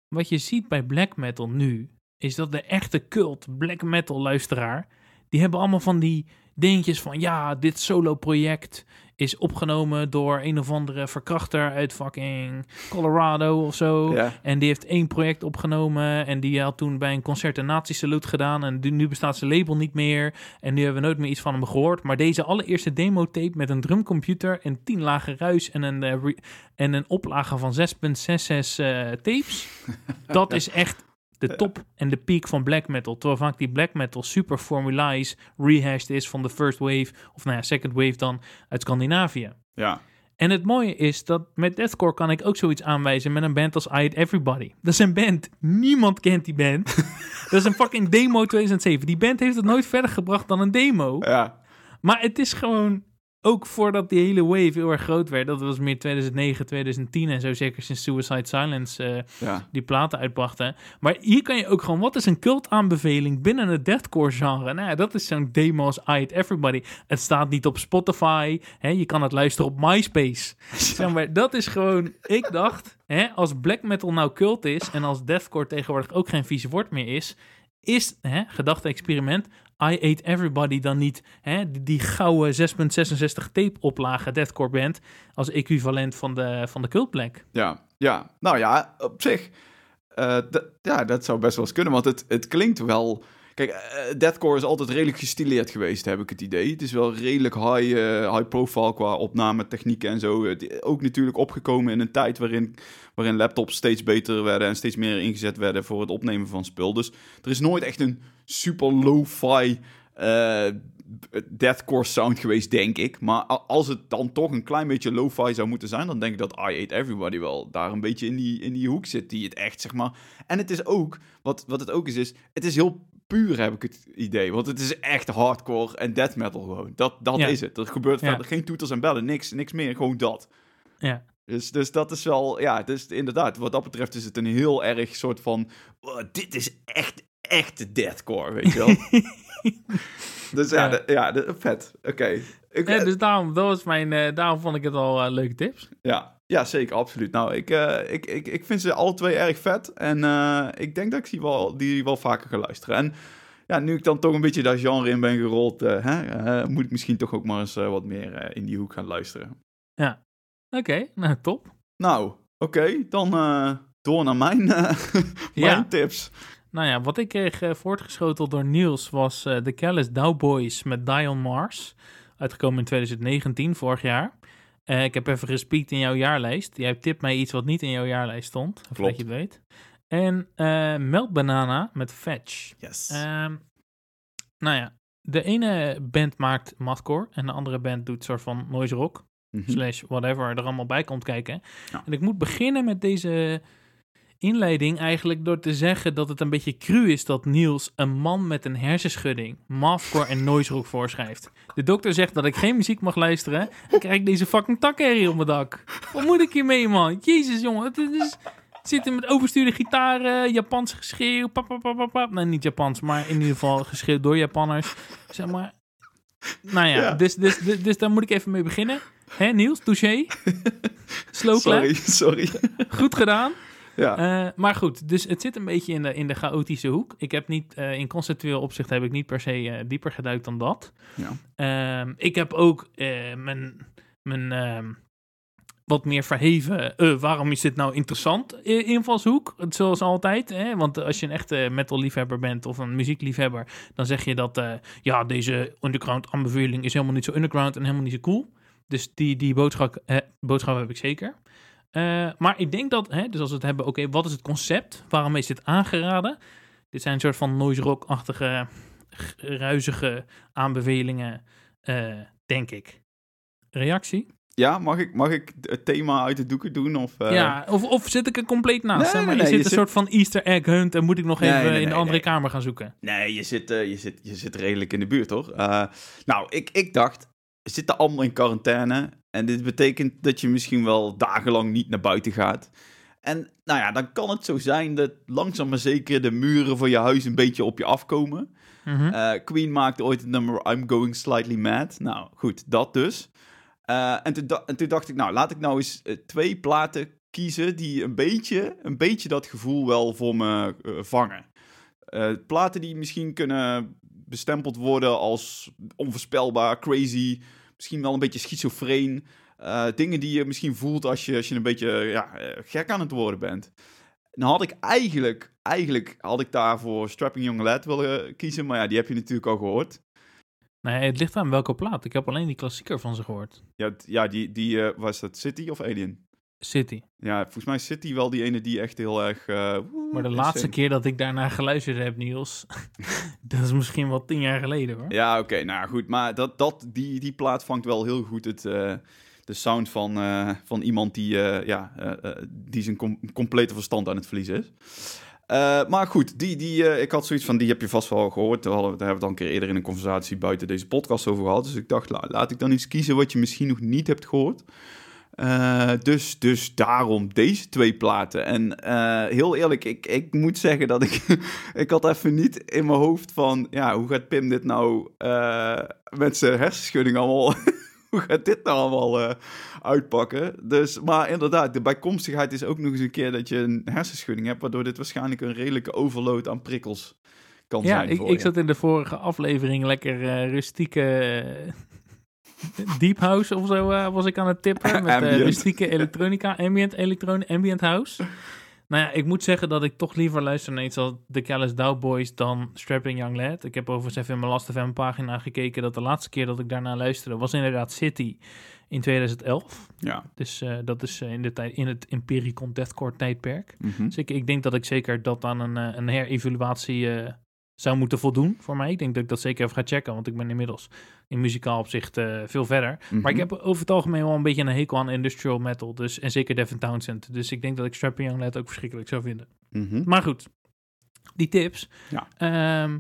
wat je ziet bij black metal nu, is dat de echte cult black metal luisteraar, die hebben allemaal van die dingetjes van, ja, dit solo project is opgenomen door een of andere verkrachter uit fucking Colorado of zo. ja. En die heeft één project opgenomen. En die had toen bij een concert een nazi-salute gedaan. En nu- bestaat zijn label niet meer. En nu hebben we nooit meer iets van hem gehoord. Maar deze allereerste demo-tape met een drumcomputer... en 10 lagen ruis en een, eh, en een oplage van 6.66 eh, tapes... dat is echt de top en de peak van black metal. Terwijl vaak die black metal super formulaisch rehashed is van de first wave... of nou ja, second wave dan uit Scandinavië. ja. En het mooie is dat met deathcore kan ik ook zoiets aanwijzen met een band als I Hate Everybody. Dat is een band. Niemand kent die band. dat is een fucking demo 2007. Die band heeft het nooit verder gebracht dan een demo. ja. Maar het is gewoon ook voordat die hele wave heel erg groot werd, dat was meer 2009, 2010 en zo, zeker sinds Suicide Silence eh, Ja. die platen uitbrachten. Maar hier kan je ook gewoon, wat is een cult-aanbeveling binnen het deathcore genre? Nou ja, dat is zo'n demo als I Hate Everybody. Het staat niet op Spotify, hè, je kan het luisteren op MySpace. Zeg maar, dat is gewoon, ik dacht, hè, als black metal nou cult is en als deathcore tegenwoordig ook geen vieze woord meer is, is, hè, gedachte-experiment, I Hate Everybody dan niet hè, die, gouden 6.66 tape oplage deathcore band als equivalent van de, van de cult black? Ja, ja. Nou ja, op zich. eh, ja, dat zou best wel eens kunnen, want het, het klinkt wel... Kijk, eh, deathcore is altijd redelijk gestileerd geweest, heb ik het idee. Het is wel redelijk high, eh, high profile qua opname, technieken en zo. Ook natuurlijk opgekomen in een tijd waarin, waarin laptops steeds beter werden... en steeds meer ingezet werden voor het opnemen van spul. Dus er is nooit echt een super lo-fi eh, deathcore sound geweest, denk ik. Maar als het dan toch een klein beetje lo-fi zou moeten zijn, dan denk ik dat I Hate Everybody wel daar een beetje in die, in die hoek zit. Die het echt, zeg maar. En het is ook, wat, wat het ook is, is het is heel puur, heb ik het idee. Want het is echt hardcore en death metal gewoon. Dat, dat Ja. is het. Er gebeurt Ja. verder geen toeters en bellen, niks, niks meer, gewoon dat. Ja. Dus, dus dat is wel, ja, dus inderdaad, wat dat betreft is het een heel erg soort van, oh, dit is echt, echt deathcore, weet je wel. dus ja, Ja. de- ja de- vet. Oké. Ik- Ja, dus daarom, dat was mijn, eh, daarom vond ik het al eh, leuke tips. Ja, ja, zeker, absoluut. Nou, ik, eh, ik, ik, ik vind ze alle twee erg vet. En eh, ik denk dat ik die wel, die wel vaker ga luisteren. En ja, nu ik dan toch een beetje dat genre in ben gerold, eh, hè, eh, moet ik misschien toch ook maar eens eh, wat meer eh, in die hoek gaan luisteren. Oké, nou top. Nou, oké, dan eh, door naar mijn, eh, mijn Ja. tips. Nou ja, wat ik kreeg eh, voortgeschoteld door Niels was eh The Callous Dowboys met Die on Mars. Uitgekomen in 2019, vorig jaar. Eh, ik heb even gespiekt in jouw jaarlijst. Jij tipt mij iets wat niet in jouw jaarlijst stond. Of Klopt. dat je het weet. En eh Melt Banana met Fetch. Yes. Ehm, nou ja, de ene band maakt mathcore en de andere band doet soort van noise rock. Mhm. slash whatever er allemaal bij komt kijken. Ja. En ik moet beginnen met deze inleiding eigenlijk door te zeggen dat het een beetje cru is dat Niels een man met een hersenschudding mathcore en noise rock voorschrijft. De dokter zegt dat ik geen muziek mag luisteren en krijg ik deze fucking takherrie op mijn dak. Wat moet ik hiermee man? Jezus jongen, het is... Er met overstuurde gitaren, Japans geschreeuw, pap, pap, pap, pap, pap. Nee, niet Japans, maar in ieder geval geschreeuwd door Japanners. Zeg maar. Nou ja, Ja. Dus, dus, dus, dus daar moet ik even mee beginnen. Hè, Niels? Touché? Slow clap? sorry, sorry. Goed gedaan. Ja. Eh, maar goed, dus het zit een beetje in de, in de chaotische hoek. Ik heb niet, eh, in conceptueel opzicht heb ik niet per se eh, dieper geduikt dan dat. Ja. Ehm, ik heb ook mijn, mijn ehm, wat meer verheven, waarom is dit nou interessant, invalshoek. Het Zoals altijd, hè? want als je een echte metal liefhebber bent of een muziekliefhebber, dan zeg je dat, ja, deze underground aanbeveling is helemaal niet zo underground en helemaal niet zo cool. Dus die, die boodschap, eh, boodschap heb ik zeker. Eh, maar ik denk dat, hè, dus als we het hebben, oké, wat is het concept? Waarom is dit aangeraden? Dit zijn een soort van noise rock-achtige, ruizige aanbevelingen, eh, denk ik. Reactie? ja, mag ik, mag ik het thema uit de doeken doen? Of, eh, ja, of, of zit ik er compleet naast? Nee, maar, nee, je zit je een zit- soort van Easter egg hunt en moet ik nog Nee, even in de andere kamer gaan zoeken? Nee, je zit, je, zit, je zit redelijk in de buurt. Eh, nou, ik, ik dacht, zitten allemaal in quarantaine. En dit betekent dat je misschien wel dagenlang niet naar buiten gaat. En nou ja, dan kan het zo zijn dat langzaam maar zeker de muren van je huis een beetje op je afkomen. Mhm. Eh, Queen maakte ooit het nummer I'm Going Slightly Mad. Nou, goed, dat dus. Eh, en, toen da- en toen dacht ik, nou, laat ik nou eens eh, twee platen kiezen die een beetje, een beetje dat gevoel wel voor me vangen. Platen die misschien kunnen bestempeld worden als onvoorspelbaar, crazy, misschien wel een beetje schizofreen. Eh, dingen die je misschien voelt als je, als je een beetje ja, eh, gek aan het worden bent. Dan had ik eigenlijk, eigenlijk had ik daarvoor Strapping Young Lad willen kiezen, maar ja, die heb je natuurlijk al gehoord. Nee, het ligt aan welke plaat. Ik heb alleen die klassieker van ze gehoord. Ja, ja die, die eh, was dat City of Alien? City. Ja, volgens mij is City wel die ene die echt heel erg... eh, Maar de laatste keer dat ik daarnaar geluisterd heb, Niels, dat is misschien wel tien jaar geleden hoor. Ja, oké, nou goed. Maar dat, dat, die, die plaat vangt wel heel goed het, eh, de sound van, eh, van iemand die, ja, die zijn com- complete verstand aan het verliezen is. Maar goed, die, die, ik had zoiets van, die heb je vast wel gehoord. Daar, hadden, daar hebben we het al een keer eerder in een conversatie buiten deze podcast over gehad. Dus ik dacht, la- laat ik dan iets kiezen wat je misschien nog niet hebt gehoord. Eh, dus, dus daarom deze twee platen. En eh, heel eerlijk, ik, ik moet zeggen dat ik... ik had even niet in mijn hoofd van... Ja, hoe gaat Pim dit nou eh, met zijn hersenschudding allemaal... hoe gaat dit nou allemaal uitpakken? Dus, maar inderdaad, de bijkomstigheid is ook nog eens een keer dat je een hersenschudding hebt... waardoor dit waarschijnlijk een redelijke overload aan prikkels kan Ja, zijn ik, voor ik je. zat in de vorige aflevering lekker rustieke deep house of zo eh, was ik aan het tippen. Met Ambient. rustieke elektronica, ambient, elektronica, ambient house. Nou ja, ik moet zeggen dat ik toch liever luister naar iets als The Callous Dow Boys dan Strapping Young Lad. Ik heb overigens even in mijn Last FM pagina gekeken dat de laatste keer dat ik daarna luisterde was inderdaad City in 2011. Ja. Dus eh, dat is in, de tijd, in het Empiricon Deathcore tijdperk. Mhm. Dus ik, ik denk dat ik zeker dat aan een, een herevaluatie zou moeten voldoen voor mij. Ik denk dat ik dat zeker even ga checken, want ik ben inmiddels in muzikaal opzicht eh, veel verder. Maar ik Mhm. heb over het algemeen wel een beetje een hekel aan industrial metal. Dus, en zeker Devin Townsend. Dus ik denk dat ik Strapping Young Lad ook verschrikkelijk zou vinden. Mhm. Maar goed, die tips. Ja. Ehm,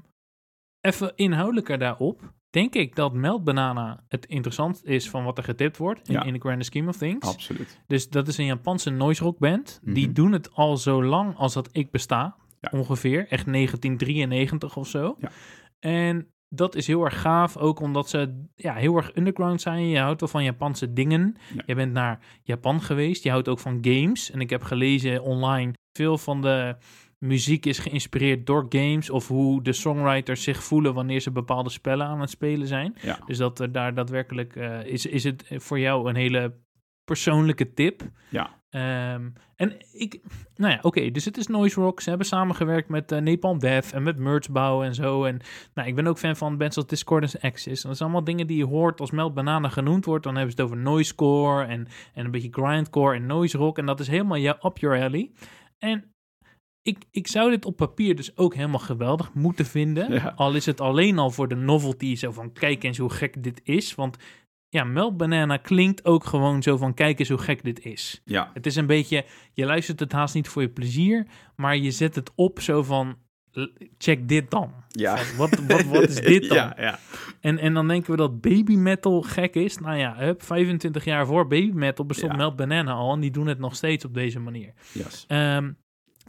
even inhoudelijker daarop. Denk ik dat Melt Banana het interessant is van wat er getipt wordt in, Ja. in the grand scheme of things. Absoluut. Dus dat is een Japanse noise rock band. Die Mhm. doen het al zo lang als dat ik besta. Ja. Ongeveer. Echt 1993 of zo. Ja. En dat is heel erg gaaf. Ook omdat ze ja, heel erg underground zijn. Je houdt wel van Japanse dingen. Ja. Je bent naar Japan geweest. Je houdt ook van games. En ik heb gelezen online. Veel van de muziek is geïnspireerd door games. Of hoe de songwriters zich voelen wanneer ze bepaalde spellen aan het spelen zijn. Ja. Dus dat er daar daadwerkelijk eh, is, is het voor jou een hele persoonlijke tip. Ja. Ehm, en ik, nou ja, oké, dus het is noise rock. Ze hebben samengewerkt met eh, Napalm Death en met merch bouwen en zo. En nou, ik ben ook fan van bands als Discordance Axis. En dat zijn allemaal dingen die je hoort als Melt Banana genoemd wordt. Dan hebben ze het over noisecore en, en een beetje grindcore en noise rock. En dat is helemaal ja, up your alley. En ik, ik zou dit op papier dus ook helemaal geweldig moeten vinden. Ja. Al is het alleen al voor de novelty, zo van kijk eens hoe gek dit is. Want ja, Melt Banana klinkt ook gewoon zo van kijk eens hoe gek dit is. Ja. Het is een beetje, je luistert het haast niet voor je plezier, maar je zet het op zo van check dit dan. Ja. Van, Wat, wat, wat is dit dan? Ja, ja. En, en dan denken we dat baby metal gek is. Nou ja, hup, 25 jaar voor baby metal bestond Ja. Banana al en die doen het nog steeds op deze manier. Yes. Ehm,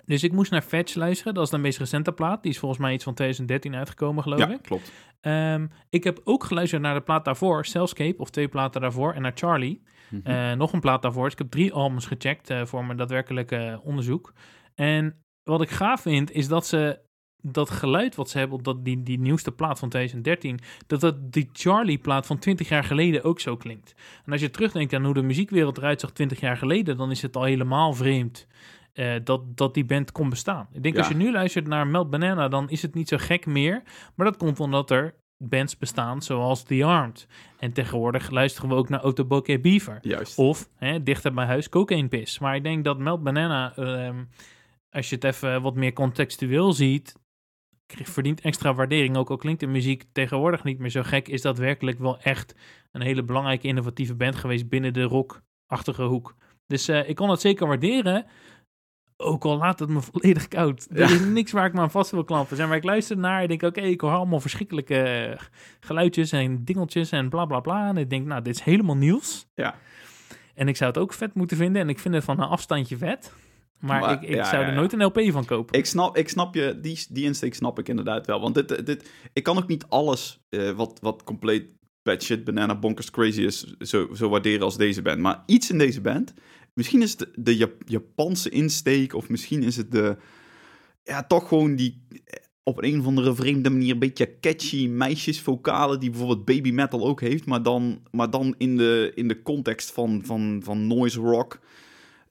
dus ik moest naar Fetch luisteren. Dat is de meest recente plaat. Die is volgens mij iets van 2013 uitgekomen, geloof Ja, ik. klopt. Ehm, ik heb ook geluisterd naar de plaat daarvoor, Cellscape, of twee platen daarvoor, en naar Charlie. Mhm. Eh, nog een plaat daarvoor. Dus ik heb drie albums gecheckt eh, voor mijn daadwerkelijke eh, onderzoek. En wat ik gaaf vind, is dat ze dat geluid wat ze hebben op dat, die, die nieuwste plaat van 2013, dat dat die Charlie-plaat van 20 jaar geleden ook zo klinkt. En als je terugdenkt aan hoe de muziekwereld eruit zag 20 jaar geleden, dan is het al helemaal vreemd eh, dat, dat die band kon bestaan. Ik denk Ja. als je nu luistert naar Melt Banana, dan is het niet zo gek meer. Maar dat komt omdat er bands bestaan zoals The Armed. En tegenwoordig luisteren we ook naar Autobokeh Beaver. Juist. Of hè, dichter bij huis Cocaine Piss. Maar ik denk dat Melt Banana, ehm, als je het even wat meer contextueel ziet, verdient extra waardering. Ook al klinkt de muziek tegenwoordig niet meer zo gek, is dat werkelijk wel echt een hele belangrijke innovatieve band geweest binnen de rockachtige hoek. Dus eh, ik kon het zeker waarderen. Ook al laat het me volledig koud. Er Ja. is niks waar ik me aan vast wil klampen. Zijn waar ik luister naar. Ik denk, oké, ik hoor allemaal verschrikkelijke eh, geluidjes en dingeltjes en bla bla bla. En ik denk, nou, dit is helemaal nieuws. Ja. En ik zou het ook vet moeten vinden. En ik vind het van een afstandje vet. Maar, Maar, ik, ik ja, zou er ja. nooit een LP van kopen. Ik snap, ik snap je, die, die insteek snap ik inderdaad wel. Want dit, dit, ik kan ook niet alles eh, wat, wat compleet bad shit, banana, bonkers, crazy is, zo, zo waarderen als deze band. Maar iets in deze band, misschien is het de, de Jap- Japanse insteek, of misschien is het de, ja, toch gewoon die eh, op een of andere vreemde manier een beetje catchy meisjesvokalen die bijvoorbeeld baby metal ook heeft, maar dan, maar dan in, de, in de context van, van, van noise rock.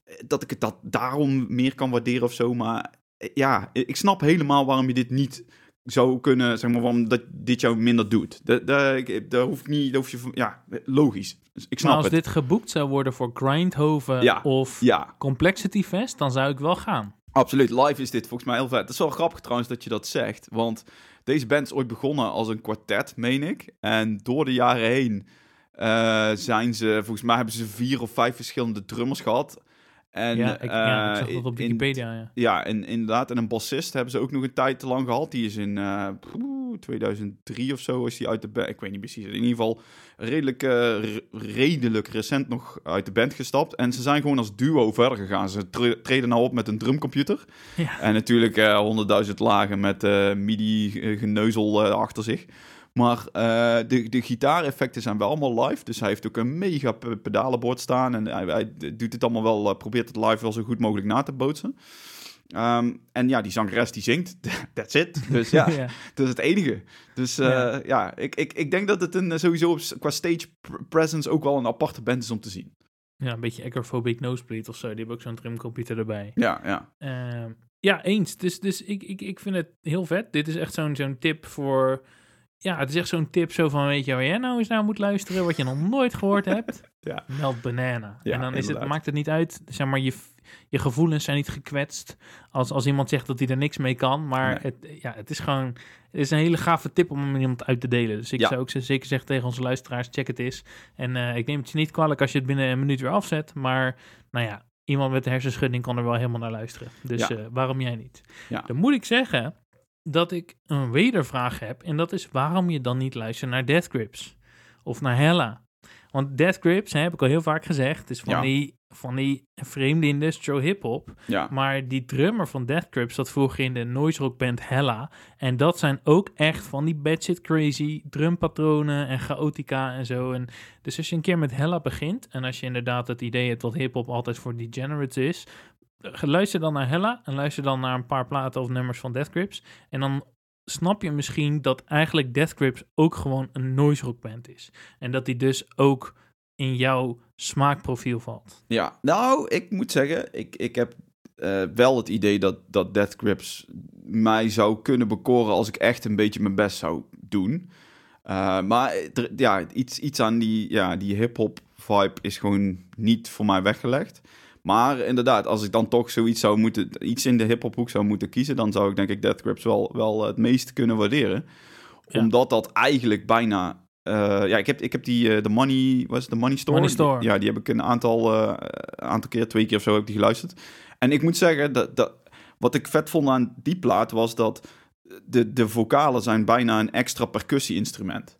Eh, Dat ik het dat daarom meer kan waarderen of zo, maar eh, ja, ik snap helemaal waarom je dit niet zou kunnen, zeg maar, waarom dat dit jou minder doet. Daar, hoef niet, hoef je van, ja, logisch. Dus ik maar snap als het. dit geboekt zou worden voor Grindhoven Ja. of Ja, Complexity Fest, dan zou ik wel gaan. absoluut. Live is dit volgens mij heel vet. Het is wel grappig trouwens dat je dat zegt, want deze band is ooit begonnen als een kwartet, meen ik. En door de jaren heen eh, zijn ze, volgens mij hebben ze vier of vijf verschillende drummers gehad. En, ja, ik, ja, ik eh, zag dat op in- Wikipedia, ja. ja, en inderdaad. En een bassist hebben ze ook nog een tijd te lang gehad. Die is in eh, poeh, 2003 of zo is die uit de. Ik weet niet precies. In ieder geval redelijk, eh, re- redelijk recent nog uit de band gestapt. En ze zijn gewoon als duo verder gegaan. Ze tre- treden nou op met een drumcomputer. Ja. En natuurlijk eh, honderdduizend lagen met eh MIDI-geneuzel achter zich. Maar de, de gitaareffecten zijn wel allemaal live. Dus hij heeft ook een mega pe- pedalenbord staan. En hij, hij doet het allemaal wel, probeert het live wel zo goed mogelijk na te bootsen. Ehm, en ja, die zangeres die zingt. That's it. Dus ja, ja. dat is het enige. Dus eh, Ja. ja, ik, ik, ik denk dat het een, eh, sowieso qua stage pr- presence ook wel een aparte band is om te zien. Ja, een beetje Acrophobic Nosebleed of zo. Die hebben ook zo'n drumcomputer erbij. Ja, ja. Ehm, ja, eens. Dus, dus ik, ik, ik vind het heel vet. Dit is echt zo'n zo'n tip voor... Ja, het is echt zo'n tip zo van, weet je waar jij nou eens naar moet luisteren, wat je nog nooit gehoord hebt? Ja. Melt Banana. Ja, en dan is het, maakt het niet uit, zeg maar, je, je gevoelens zijn niet gekwetst als, als iemand zegt dat hij er niks mee kan. Maar Nee. het, ja, het is gewoon, het is een hele gave tip om met iemand uit te delen. Dus ik Ja. zou ook zeker zeggen tegen onze luisteraars, check het eens. En eh, ik neem het je niet kwalijk als je het binnen een minuut weer afzet, maar nou ja, iemand met een hersenschudding kan er wel helemaal naar luisteren. Dus Ja. eh, waarom jij niet? Ja. Dan moet ik zeggen dat ik een wedervraag heb. En dat is waarom je dan niet luistert naar Death Grips of naar Hella. Want Death Grips, hè, heb ik al heel vaak gezegd, is van, Ja. die, van die vreemde industrial hip-hop. ja. Maar die drummer van Death Grips zat vroeger in de noise rock band Hella. En dat zijn ook echt van die batshit crazy drumpatronen en chaotica en zo. En dus als je een keer met Hella begint en als je inderdaad het idee hebt dat hip-hop altijd voor degenerates is, luister dan naar Hella en luister dan naar een paar platen of nummers van Death Grips. En dan snap je misschien dat eigenlijk Death Grips ook gewoon een noise rock band is. En dat die dus ook in jouw smaakprofiel valt. Ja, nou, ik moet zeggen, ik, ik heb eh, wel het idee dat, dat Death Grips mij zou kunnen bekoren als ik echt een beetje mijn best zou doen. Eh, maar ja, iets, iets aan die, ja, die hip-hop vibe is gewoon niet voor mij weggelegd. Maar inderdaad, als ik dan toch zoiets zou moeten, iets in de hip-hop hoek zou moeten kiezen, dan zou ik denk ik Death Grips wel, wel het meest kunnen waarderen. Ja. Omdat dat eigenlijk bijna. eh, ja, ik heb, ik heb die, de Money, was het de Money Store? Money Store. Die- ja, die heb ik een aantal, eh, aantal keer, twee keer of zo heb ik die geluisterd. En ik moet zeggen, dat, dat, wat ik vet vond aan die plaat was dat de, de vocalen zijn bijna een extra percussie-instrument.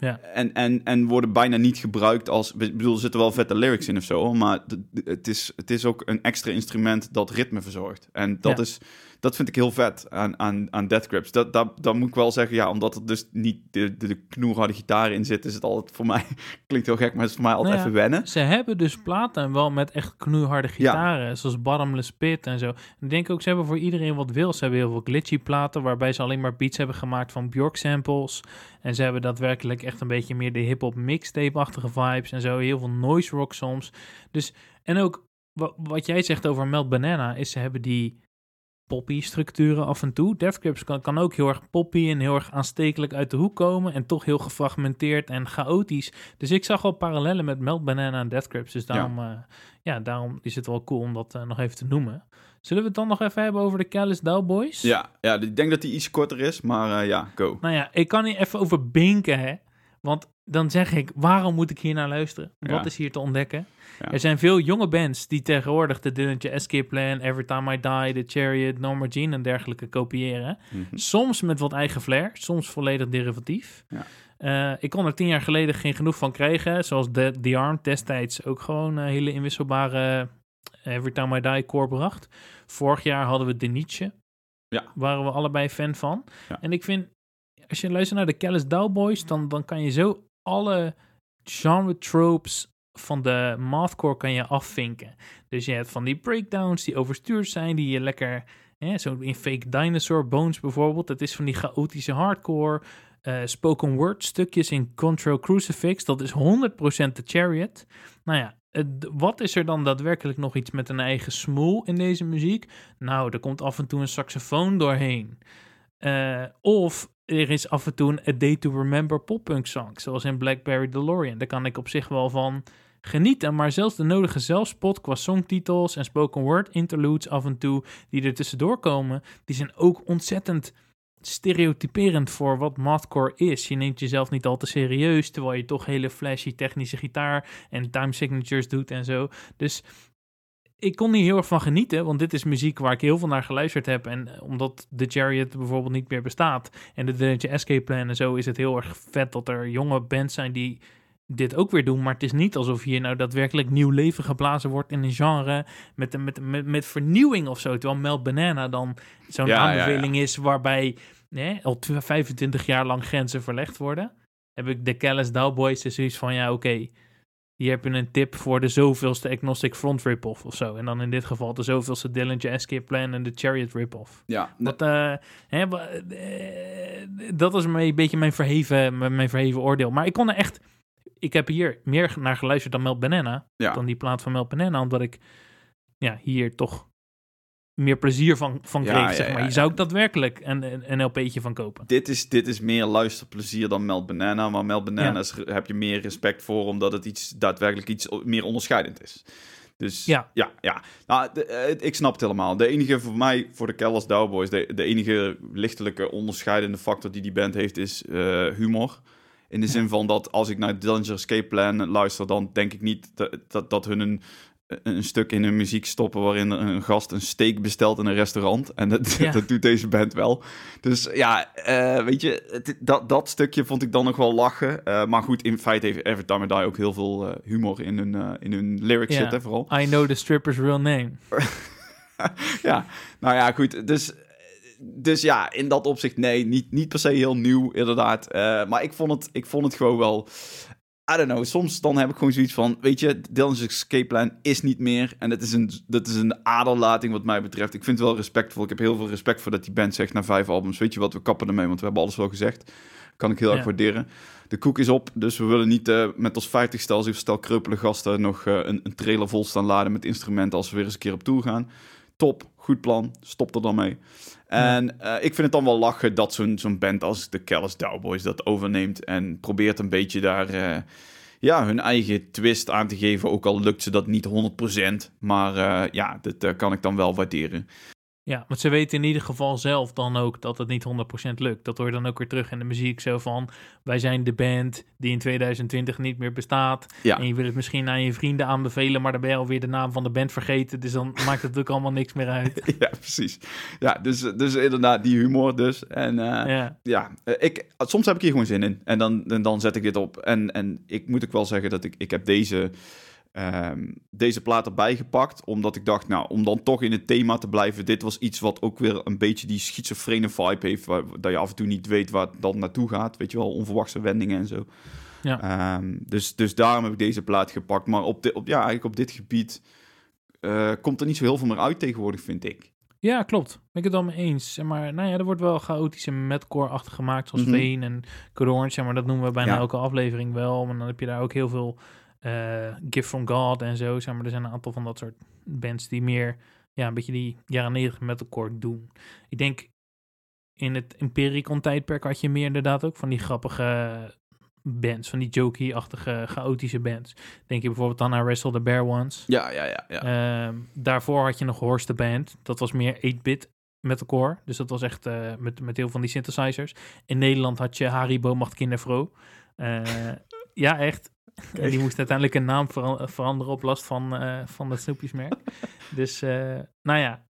Ja. En, en, en worden bijna niet gebruikt als... Ik bedoel, er zitten wel vette lyrics in of zo, maar het is, het is ook een extra instrument dat ritme verzorgt. En dat, Ja. is, dat vind ik heel vet aan, aan, aan Death Grips. Dat, dat, dat moet ik wel zeggen, ja, omdat er dus niet de, de, de knoerharde gitaar in zit, is het altijd voor mij... klinkt heel gek, maar het is voor mij altijd Nou ja, even wennen. Ze hebben dus platen wel met echt knoeiharde gitaren, zoals Bottomless Pit en zo. Ik denk ook, ze hebben voor iedereen wat wil. Ze hebben heel veel glitchy platen, waarbij ze alleen maar beats hebben gemaakt van Bjork samples. En ze hebben daadwerkelijk echt een beetje meer de hip-hop mixtape-achtige vibes en zo. Heel veel noise rock soms. Dus, en ook wa- wat jij zegt over Melt Banana, is ze hebben die poppy structuren af en toe. Death Grips kan, kan ook heel erg poppy en heel erg aanstekelijk uit de hoek komen. En toch heel gefragmenteerd en chaotisch. Dus ik zag wel parallellen met Melt Banana en Death Grips. Dus daarom, ja. ja, daarom is het wel cool om dat eh, nog even te noemen. Zullen we het dan nog even hebben over de Callous Cowboys? Ja, ja, ik denk dat die iets korter is, maar eh, ja, go. Nou ja, ik kan hier even over binken, hè. Want dan zeg ik, waarom moet ik hier naar luisteren? Wat Ja. is hier te ontdekken? Ja. Er zijn veel jonge bands die tegenwoordig de Dillentje Escape Plan, Every Time I Die, The Chariot, Norma Jean en dergelijke kopiëren. Mhm. Soms met wat eigen flair, soms volledig derivatief. Ja. Eh, ik kon er tien jaar geleden geen genoeg van krijgen. Zoals The, The Arm destijds ook gewoon een hele inwisselbare Every Time I Die core bracht. Vorig jaar hadden we De Nietzsche. Ja. Waren we allebei fan van. Ja. En ik vind, als je luistert naar de Callous Cowboys, dan, dan kan je zo alle genre tropes van de mathcore kan je afvinken. Dus je hebt van die breakdowns die overstuurd zijn, die je lekker, hè, zo in Fake Dinosaur Bones bijvoorbeeld, dat is van die chaotische hardcore. eh, spoken word stukjes in Control Crucifix, dat is 100% de Chariot. Nou ja, wat is er dan daadwerkelijk nog iets met een eigen smoel in deze muziek? Nou, er komt af en toe een saxofoon doorheen. Eh, of er is af en toe een A Day to Remember poppunk song, zoals in Blackberry DeLorean. Daar kan ik op zich wel van genieten, maar zelfs de nodige zelfspot qua songtitels en spoken word interludes af en toe die er tussendoor komen, die zijn ook ontzettend stereotyperend voor wat mathcore is. Je neemt jezelf niet al te serieus, terwijl je toch hele flashy technische gitaar en time signatures doet en zo. Dus ik kon niet heel erg van genieten, want dit is muziek waar ik heel veel naar geluisterd heb. En eh, omdat The Chariot bijvoorbeeld niet meer bestaat en de Dillinger Escape Plan en zo, is het heel erg vet dat er jonge bands zijn die dit ook weer doen. Maar het is niet alsof hier nou daadwerkelijk nieuw leven geblazen wordt in een genre met, met, met, met vernieuwing of zo. Terwijl Melt Banana dan zo'n Ja, ja, ja. aanbeveling is waarbij hè, al tw- 25 jaar lang grenzen verlegd worden. Heb ik de Callous Cowboys is zoiets van, ja oké, hier heb je een tip voor de zoveelste Agnostic Front rip-off of zo. En dan in dit geval de zoveelste Dillinger Escape Plan en de Chariot rip-off. Ja, Wat, eh, hè, eh, dat is een beetje mijn verheven, mijn verheven oordeel. Maar ik kon er echt... Ik heb hier meer naar geluisterd dan Melt Banana. Ja. Dan die plaat van Melt Banana. Omdat ik ja, hier toch meer plezier van, van kreeg. ja, zeg maar. ja, zou ook daadwerkelijk een, een, LP'tje van kopen. dit is, dit is meer luisterplezier dan Melt Banana. Maar Melt Banana heb je meer respect voor, omdat het iets, daadwerkelijk iets meer onderscheidend is. Dus Ja. ja, ja. Nou, de- eh, ik snap het helemaal. De enige voor mij, voor de Kellis Cowboys, de, de enige lichtelijke onderscheidende factor die die band heeft, is eh, humor. In de zin van dat als ik naar Dillinger Escape Plan luister, dan denk ik niet dat, dat, dat hun een, een stuk in hun muziek stoppen waarin een gast een steak bestelt in een restaurant. En dat, Ja. dat doet deze band wel. Dus ja, eh, weet je, het- dat, dat stukje vond ik dan nog wel lachen. Eh, maar goed, in feite heeft Every Time I Die ook heel veel eh, humor in hun, in hun lyrics Ja. zitten vooral. I know the stripper's real name. ja, nou ja, goed. Dus, dus ja, in dat opzicht, nee, niet, niet per se heel nieuw, inderdaad. Eh, maar ik vond, het, ik vond het gewoon wel. I don't know, soms dan heb ik gewoon zoiets van, weet je, Dylan's Escape Plan is niet meer. En dat is, een, dat is een aderlating wat mij betreft. Ik vind het wel respectvol. Ik heb heel veel respect voor dat die band zegt na vijf albums, weet je wat, we kappen ermee, want we hebben alles wel gezegd. Kan ik heel erg waarderen. De koek is op, dus we willen niet eh, met ons 50 stel, stel kreupele gasten nog eh, een, een trailer vol staan laden met instrumenten als we weer eens een keer op tour gaan. Top, goed plan, stop er dan mee. En eh, ik vind het dan wel lachen dat zo'n zo'n band als de Callous Cowboys dat overneemt en probeert een beetje daar eh, ja, hun eigen twist aan te geven. Ook al lukt ze dat niet 100%, maar eh, ja, dat kan ik dan wel waarderen. Ja, want ze weten in ieder geval zelf dan ook dat het niet 100% lukt. Dat hoor je dan ook weer terug in de muziek. Zo van, wij zijn de band die in 2020 niet meer bestaat. Ja. En je wil het misschien aan je vrienden aanbevelen, maar dan ben je alweer de naam van de band vergeten. Dus dan maakt het natuurlijk allemaal niks meer uit. ja, precies. Ja, dus, dus inderdaad, die humor dus. En eh, Ja, ja, eh, ik, soms heb ik hier gewoon zin in. En dan, en dan zet ik dit op. En, en ik moet ook wel zeggen dat ik, ik heb deze, ehm, deze plaat erbij gepakt. Omdat ik dacht, nou, om dan toch in het thema te blijven. Dit was iets wat ook weer een beetje die schizofrene vibe heeft. Waar, dat je af en toe niet weet waar het dan naartoe gaat. Weet je wel, onverwachte wendingen en zo. Ja. Ehm, dus, dus daarom heb ik deze plaat gepakt. Maar op, di- op, ja, eigenlijk op dit gebied eh, komt er niet zo heel veel meer uit tegenwoordig, vind ik. ja klopt. Ben ik het al mee eens. Maar nou ja, er wordt wel chaotische metcore achter gemaakt, zoals Mhm. Veen en Zeg maar dat noemen we bijna Ja. elke aflevering wel. Maar dan heb je daar ook heel veel eh Gift from God en zo. Zeg maar er zijn een aantal van dat soort bands die meer, ja, een beetje die jaren 90 metalcore doen. Ik denk in het Impericon tijdperk had je meer inderdaad ook van die grappige bands, van die jokey-achtige chaotische bands. Denk je bijvoorbeeld dan aan Wrestle the Bear Ones. Ja, ja, ja. ja. Ehm, daarvoor had je nog Horse the Band. Dat was meer 8-bit metalcore. Dus dat was echt eh, met, met heel veel van die synthesizers. In Nederland had je Haribo Macht Kindervro. Eh ja, echt. En die moest uiteindelijk een naam vera- veranderen op last van, eh, van het snoepjesmerk. dus, eh, nou ja.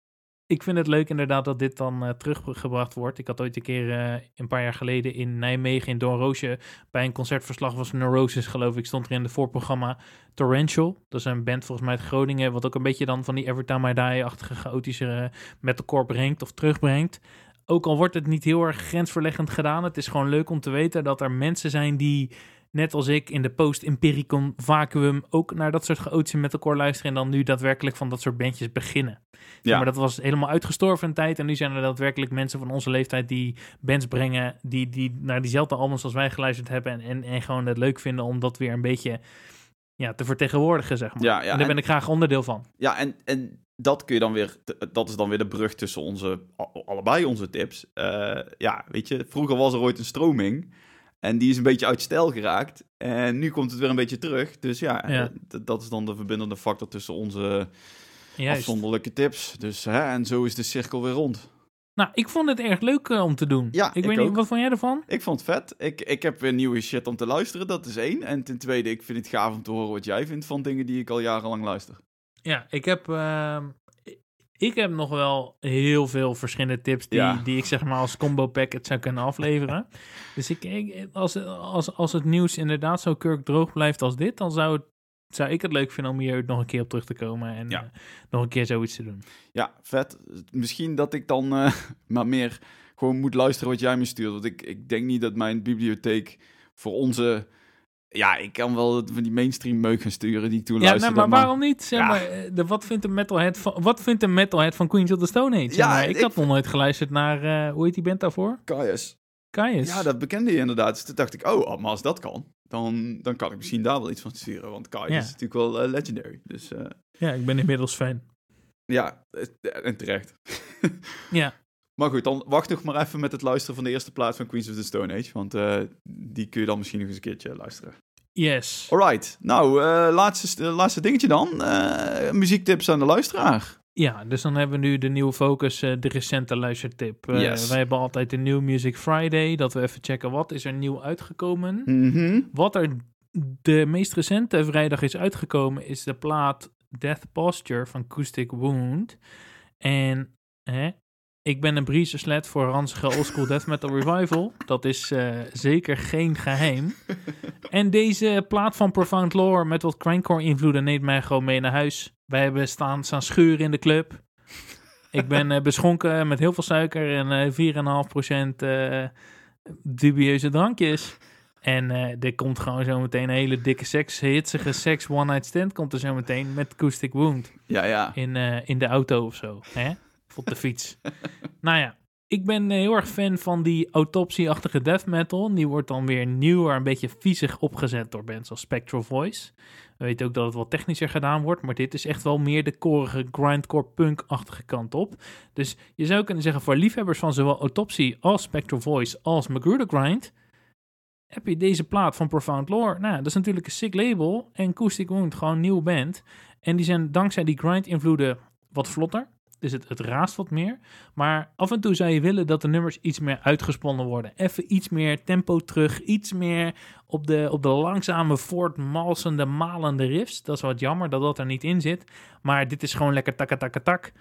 Ik vind het leuk inderdaad dat dit dan eh, teruggebracht wordt. Ik had ooit een keer een paar jaar geleden in Nijmegen in Doornroosje bij een concertverslag was Neurosis geloof ik, stond er in het voorprogramma Torrential. Dat is een band volgens mij uit Groningen, wat ook een beetje dan van die Every Time I Die-achtige chaotische metalcore brengt of terugbrengt. Ook al wordt het niet heel erg grensverleggend gedaan, het is gewoon leuk om te weten dat er mensen zijn die, net als ik, in de post-Empiricon vacuüm ook naar dat soort chaotische metalcore luisteren en dan nu daadwerkelijk van dat soort bandjes beginnen. Zeg Ja. maar dat was helemaal uitgestorven een tijd en nu zijn er daadwerkelijk mensen van onze leeftijd die bands brengen die, die naar diezelfde albums als wij geluisterd hebben en, en, en gewoon het leuk vinden om dat weer een beetje ja, te vertegenwoordigen, zeg maar. Ja, ja, en daar en- ben ik graag onderdeel van. Ja, en, en dat kun je dan weer, dat is dan weer de brug tussen onze, allebei onze tips. Eh, ja, weet je, vroeger was er ooit een stroming en die is een beetje uit stijl geraakt. En nu komt het weer een beetje terug. Dus ja, dat is dan de verbindende factor tussen onze Juist. afzonderlijke tips. Dus hè, en zo is de cirkel weer rond. Nou, ik vond het erg leuk eh, om te doen. Ja, ik ik weet niet, wat vond jij ervan? Ik vond het vet. Ik, ik heb weer nieuwe shit om te luisteren, dat is één. En ten tweede, ik vind het gaaf om te horen wat jij vindt van dingen die ik al jarenlang luister. Ja, ik heb, ehm, ik heb nog wel heel veel verschillende tips die, Ja. die ik zeg maar als combo packet zou kunnen afleveren. Dus ik, ik, als, als, als het nieuws inderdaad zo kurkdroog blijft als dit, dan zou, het, zou ik het leuk vinden om hier nog een keer op terug te komen en Ja. eh, nog een keer zoiets te doen. Ja, vet. Misschien dat ik dan eh, maar meer gewoon moet luisteren wat jij me stuurt. Want ik, ik denk niet dat mijn bibliotheek voor onze... Ja, ik kan wel van die mainstream meuk gaan sturen die ik toen Ja, nee, maar waarom niet? Zeg Ja. maar, eh, de, wat, vindt een metalhead van, wat vindt een metalhead van Queens of the Stone Age? Ja, maar, ik, ik had nog nooit geluisterd naar, eh, hoe heet die band daarvoor? Kaius. Kaius. Ja, dat bekende je inderdaad. Dus toen dacht ik, oh, maar als dat kan, dan, dan kan ik misschien daar wel iets van sturen. Want Kaius Ja. is natuurlijk wel eh, legendary. Dus ja, ik ben inmiddels fan. ja, en terecht. Ja. Maar goed, dan wacht nog maar even met het luisteren van de eerste plaat van Queens of the Stone Age. Want eh, die kun je dan misschien nog eens een keertje luisteren. Yes. Alright, nou, eh, laatste, laatste dingetje dan. Eh, muziektips aan de luisteraar. Ja, dus dan hebben we nu de nieuwe focus, de recente luistertip. Yes. Wij hebben altijd de New Music Friday, dat we even checken wat is er nieuw uitgekomen. Mhm. Wat er de meest recente vrijdag is uitgekomen is de plaat Death Posture van Acoustic Wound. En hè, ik ben een breezerslet voor ranzige oldschool death metal revival. Dat is eh, zeker geen geheim. en deze plaat van Profound Lore met wat grindcore invloeden neemt mij gewoon mee naar huis. Wij hebben staan, staan scheuren in de club. Ik ben eh, beschonken met heel veel suiker en eh 4,5% eh dubieuze drankjes. En er komt gewoon zo meteen een hele dikke seks, hitsige seks one night stand komt er zo meteen met Acoustic Wound Ja, ja. in, in de auto of zo. Hè? Op de fiets. nou ja, ik ben eh, heel erg fan van die autopsie-achtige death metal. Die wordt dan weer nieuwer, een beetje viezig opgezet door bands als Spectral Voice. We weten ook dat het wat technischer gedaan wordt, maar dit is echt wel meer de korige grindcore punk-achtige kant op. Dus je zou kunnen zeggen voor liefhebbers van zowel Autopsy als Spectral Voice als Magruder Grind, heb je deze plaat van Profound Lore. Nou, dat is natuurlijk een sick label en Acoustic Wound, gewoon een nieuwe band. En die zijn dankzij die grind-invloeden wat vlotter. Dus het, het raast wat meer. Maar af en toe zou je willen dat de nummers iets meer uitgesponnen worden. Even iets meer tempo terug. Iets meer op de, op de langzame, voortmalsende, malende riffs. Dat is wat jammer dat dat er niet in zit. Maar dit is gewoon lekker takka takka tak.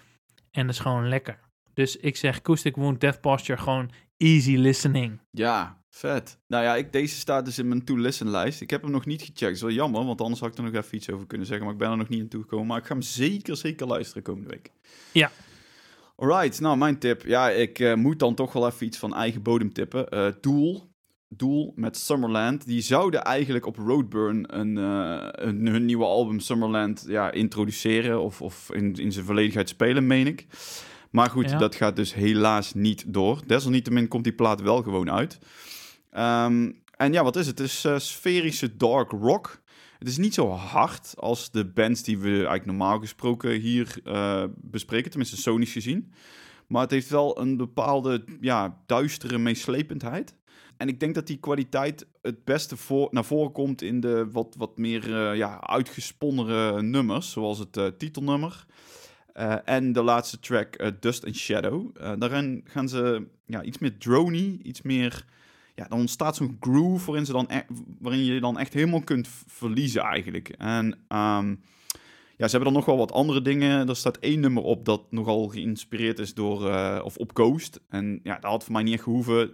En dat is gewoon lekker. Dus ik zeg Acoustic Wound, Death Posture, gewoon easy listening. Ja, vet. Nou ja, ik, deze staat dus in mijn to-listen lijst. Ik heb hem nog niet gecheckt. Dat is wel jammer, want anders had ik er nog even iets over kunnen zeggen. Maar ik ben er nog niet aan toegekomen. Maar ik ga hem zeker, zeker luisteren komende week. Ja. Alright, nou mijn tip. Ja, ik eh, moet dan toch wel even iets van eigen bodem tippen. Eh Doel. Doel met Summerland. Die zouden eigenlijk op Roadburn een, eh, een, hun nieuwe album Summerland ja, introduceren. Of, of in, in zijn volledigheid spelen, meen ik. Maar goed, Ja. dat gaat dus helaas niet door. Desalniettemin komt die plaat wel gewoon uit. Ehm, en ja, wat is het? Het is eh, sferische dark rock. Het is niet zo hard als de bands die we eigenlijk normaal gesproken hier eh, bespreken, tenminste sonisch gezien. Maar het heeft wel een bepaalde ja, duistere meeslependheid. En ik denk dat die kwaliteit het beste voor, naar voren komt in de wat, wat meer eh, ja, uitgesponnere nummers, zoals het titelnummer. En de laatste track, Dust and Shadow. Daarin gaan ze ja, iets meer drony, iets meer... Ja, dan ontstaat zo'n groove waarin, ze dan e- waarin je dan echt helemaal kunt verliezen eigenlijk. En ehm, ja, ze hebben dan nog wel wat andere dingen. Er staat één nummer op dat nogal geïnspireerd is door... eh, of op Coast. En ja, dat had voor mij niet echt gehoeven.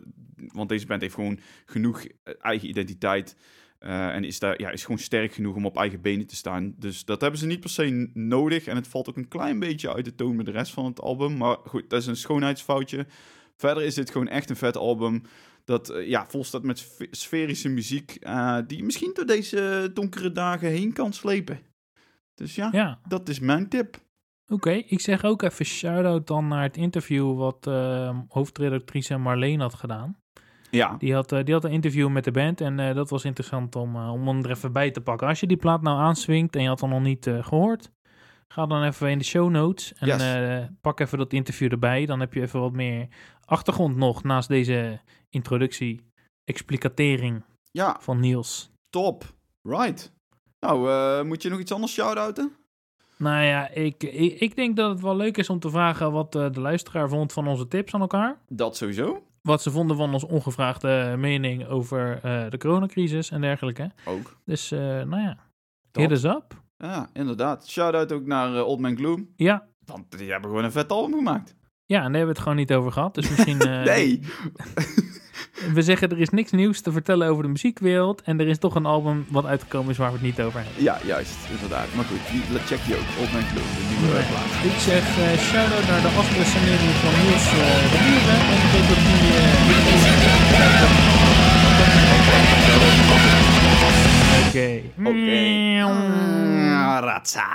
Want deze band heeft gewoon genoeg eh, eigen identiteit. eh, en is, daar, ja, is gewoon sterk genoeg om op eigen benen te staan. Dus dat hebben ze niet per se nodig. En het valt ook een klein beetje uit de toon met de rest van het album. Maar goed, dat is een schoonheidsfoutje. Verder is dit gewoon echt een vet album. Dat eh, ja, vol staat met sfe- sferische muziek. eh, die misschien door deze donkere dagen heen kan slepen. Dus ja, Ja, dat is mijn tip. Oké, ik zeg ook even shout-out dan naar het interview wat eh, hoofdredactrice Marleen had gedaan. Ja, Die had, eh, die had een interview met de band en dat was interessant om, om hem er even bij te pakken. Als je die plaat nou aanswingt en je had hem nog niet eh, gehoord, ga dan even in de show notes en Yes. pak even dat interview erbij. Dan heb je even wat meer achtergrond nog naast deze introductie, explicatering ja, van Niels. top. Right. Nou, eh, moet je nog iets anders shout-outen? Nou ja, ik, ik, ik denk dat het wel leuk is om te vragen wat eh, de luisteraar vond van onze tips aan elkaar. Dat sowieso. Wat ze vonden van onze ongevraagde mening over eh, de coronacrisis en dergelijke. Ook. Dus, nou ja, Top. hit us up. Ja, inderdaad. Shout-out ook naar Old Man Gloom. Ja, Want die hebben gewoon een vet album gemaakt. ja, en daar hebben we het gewoon niet over gehad. Dus misschien... nee. We zeggen, er is niks nieuws te vertellen over de muziekwereld. En er is toch een album wat uitgekomen is waar we het niet over hebben. Ja, juist. Inderdaad. Maar goed, die, check die ook. Old Man Gloom, de nieuwe Nee. plaat. Ik zeg eh shout-out naar de afpressionering van Niels eh de Buren. En ik dat die... Oké. Oké. Mm, Ratsa.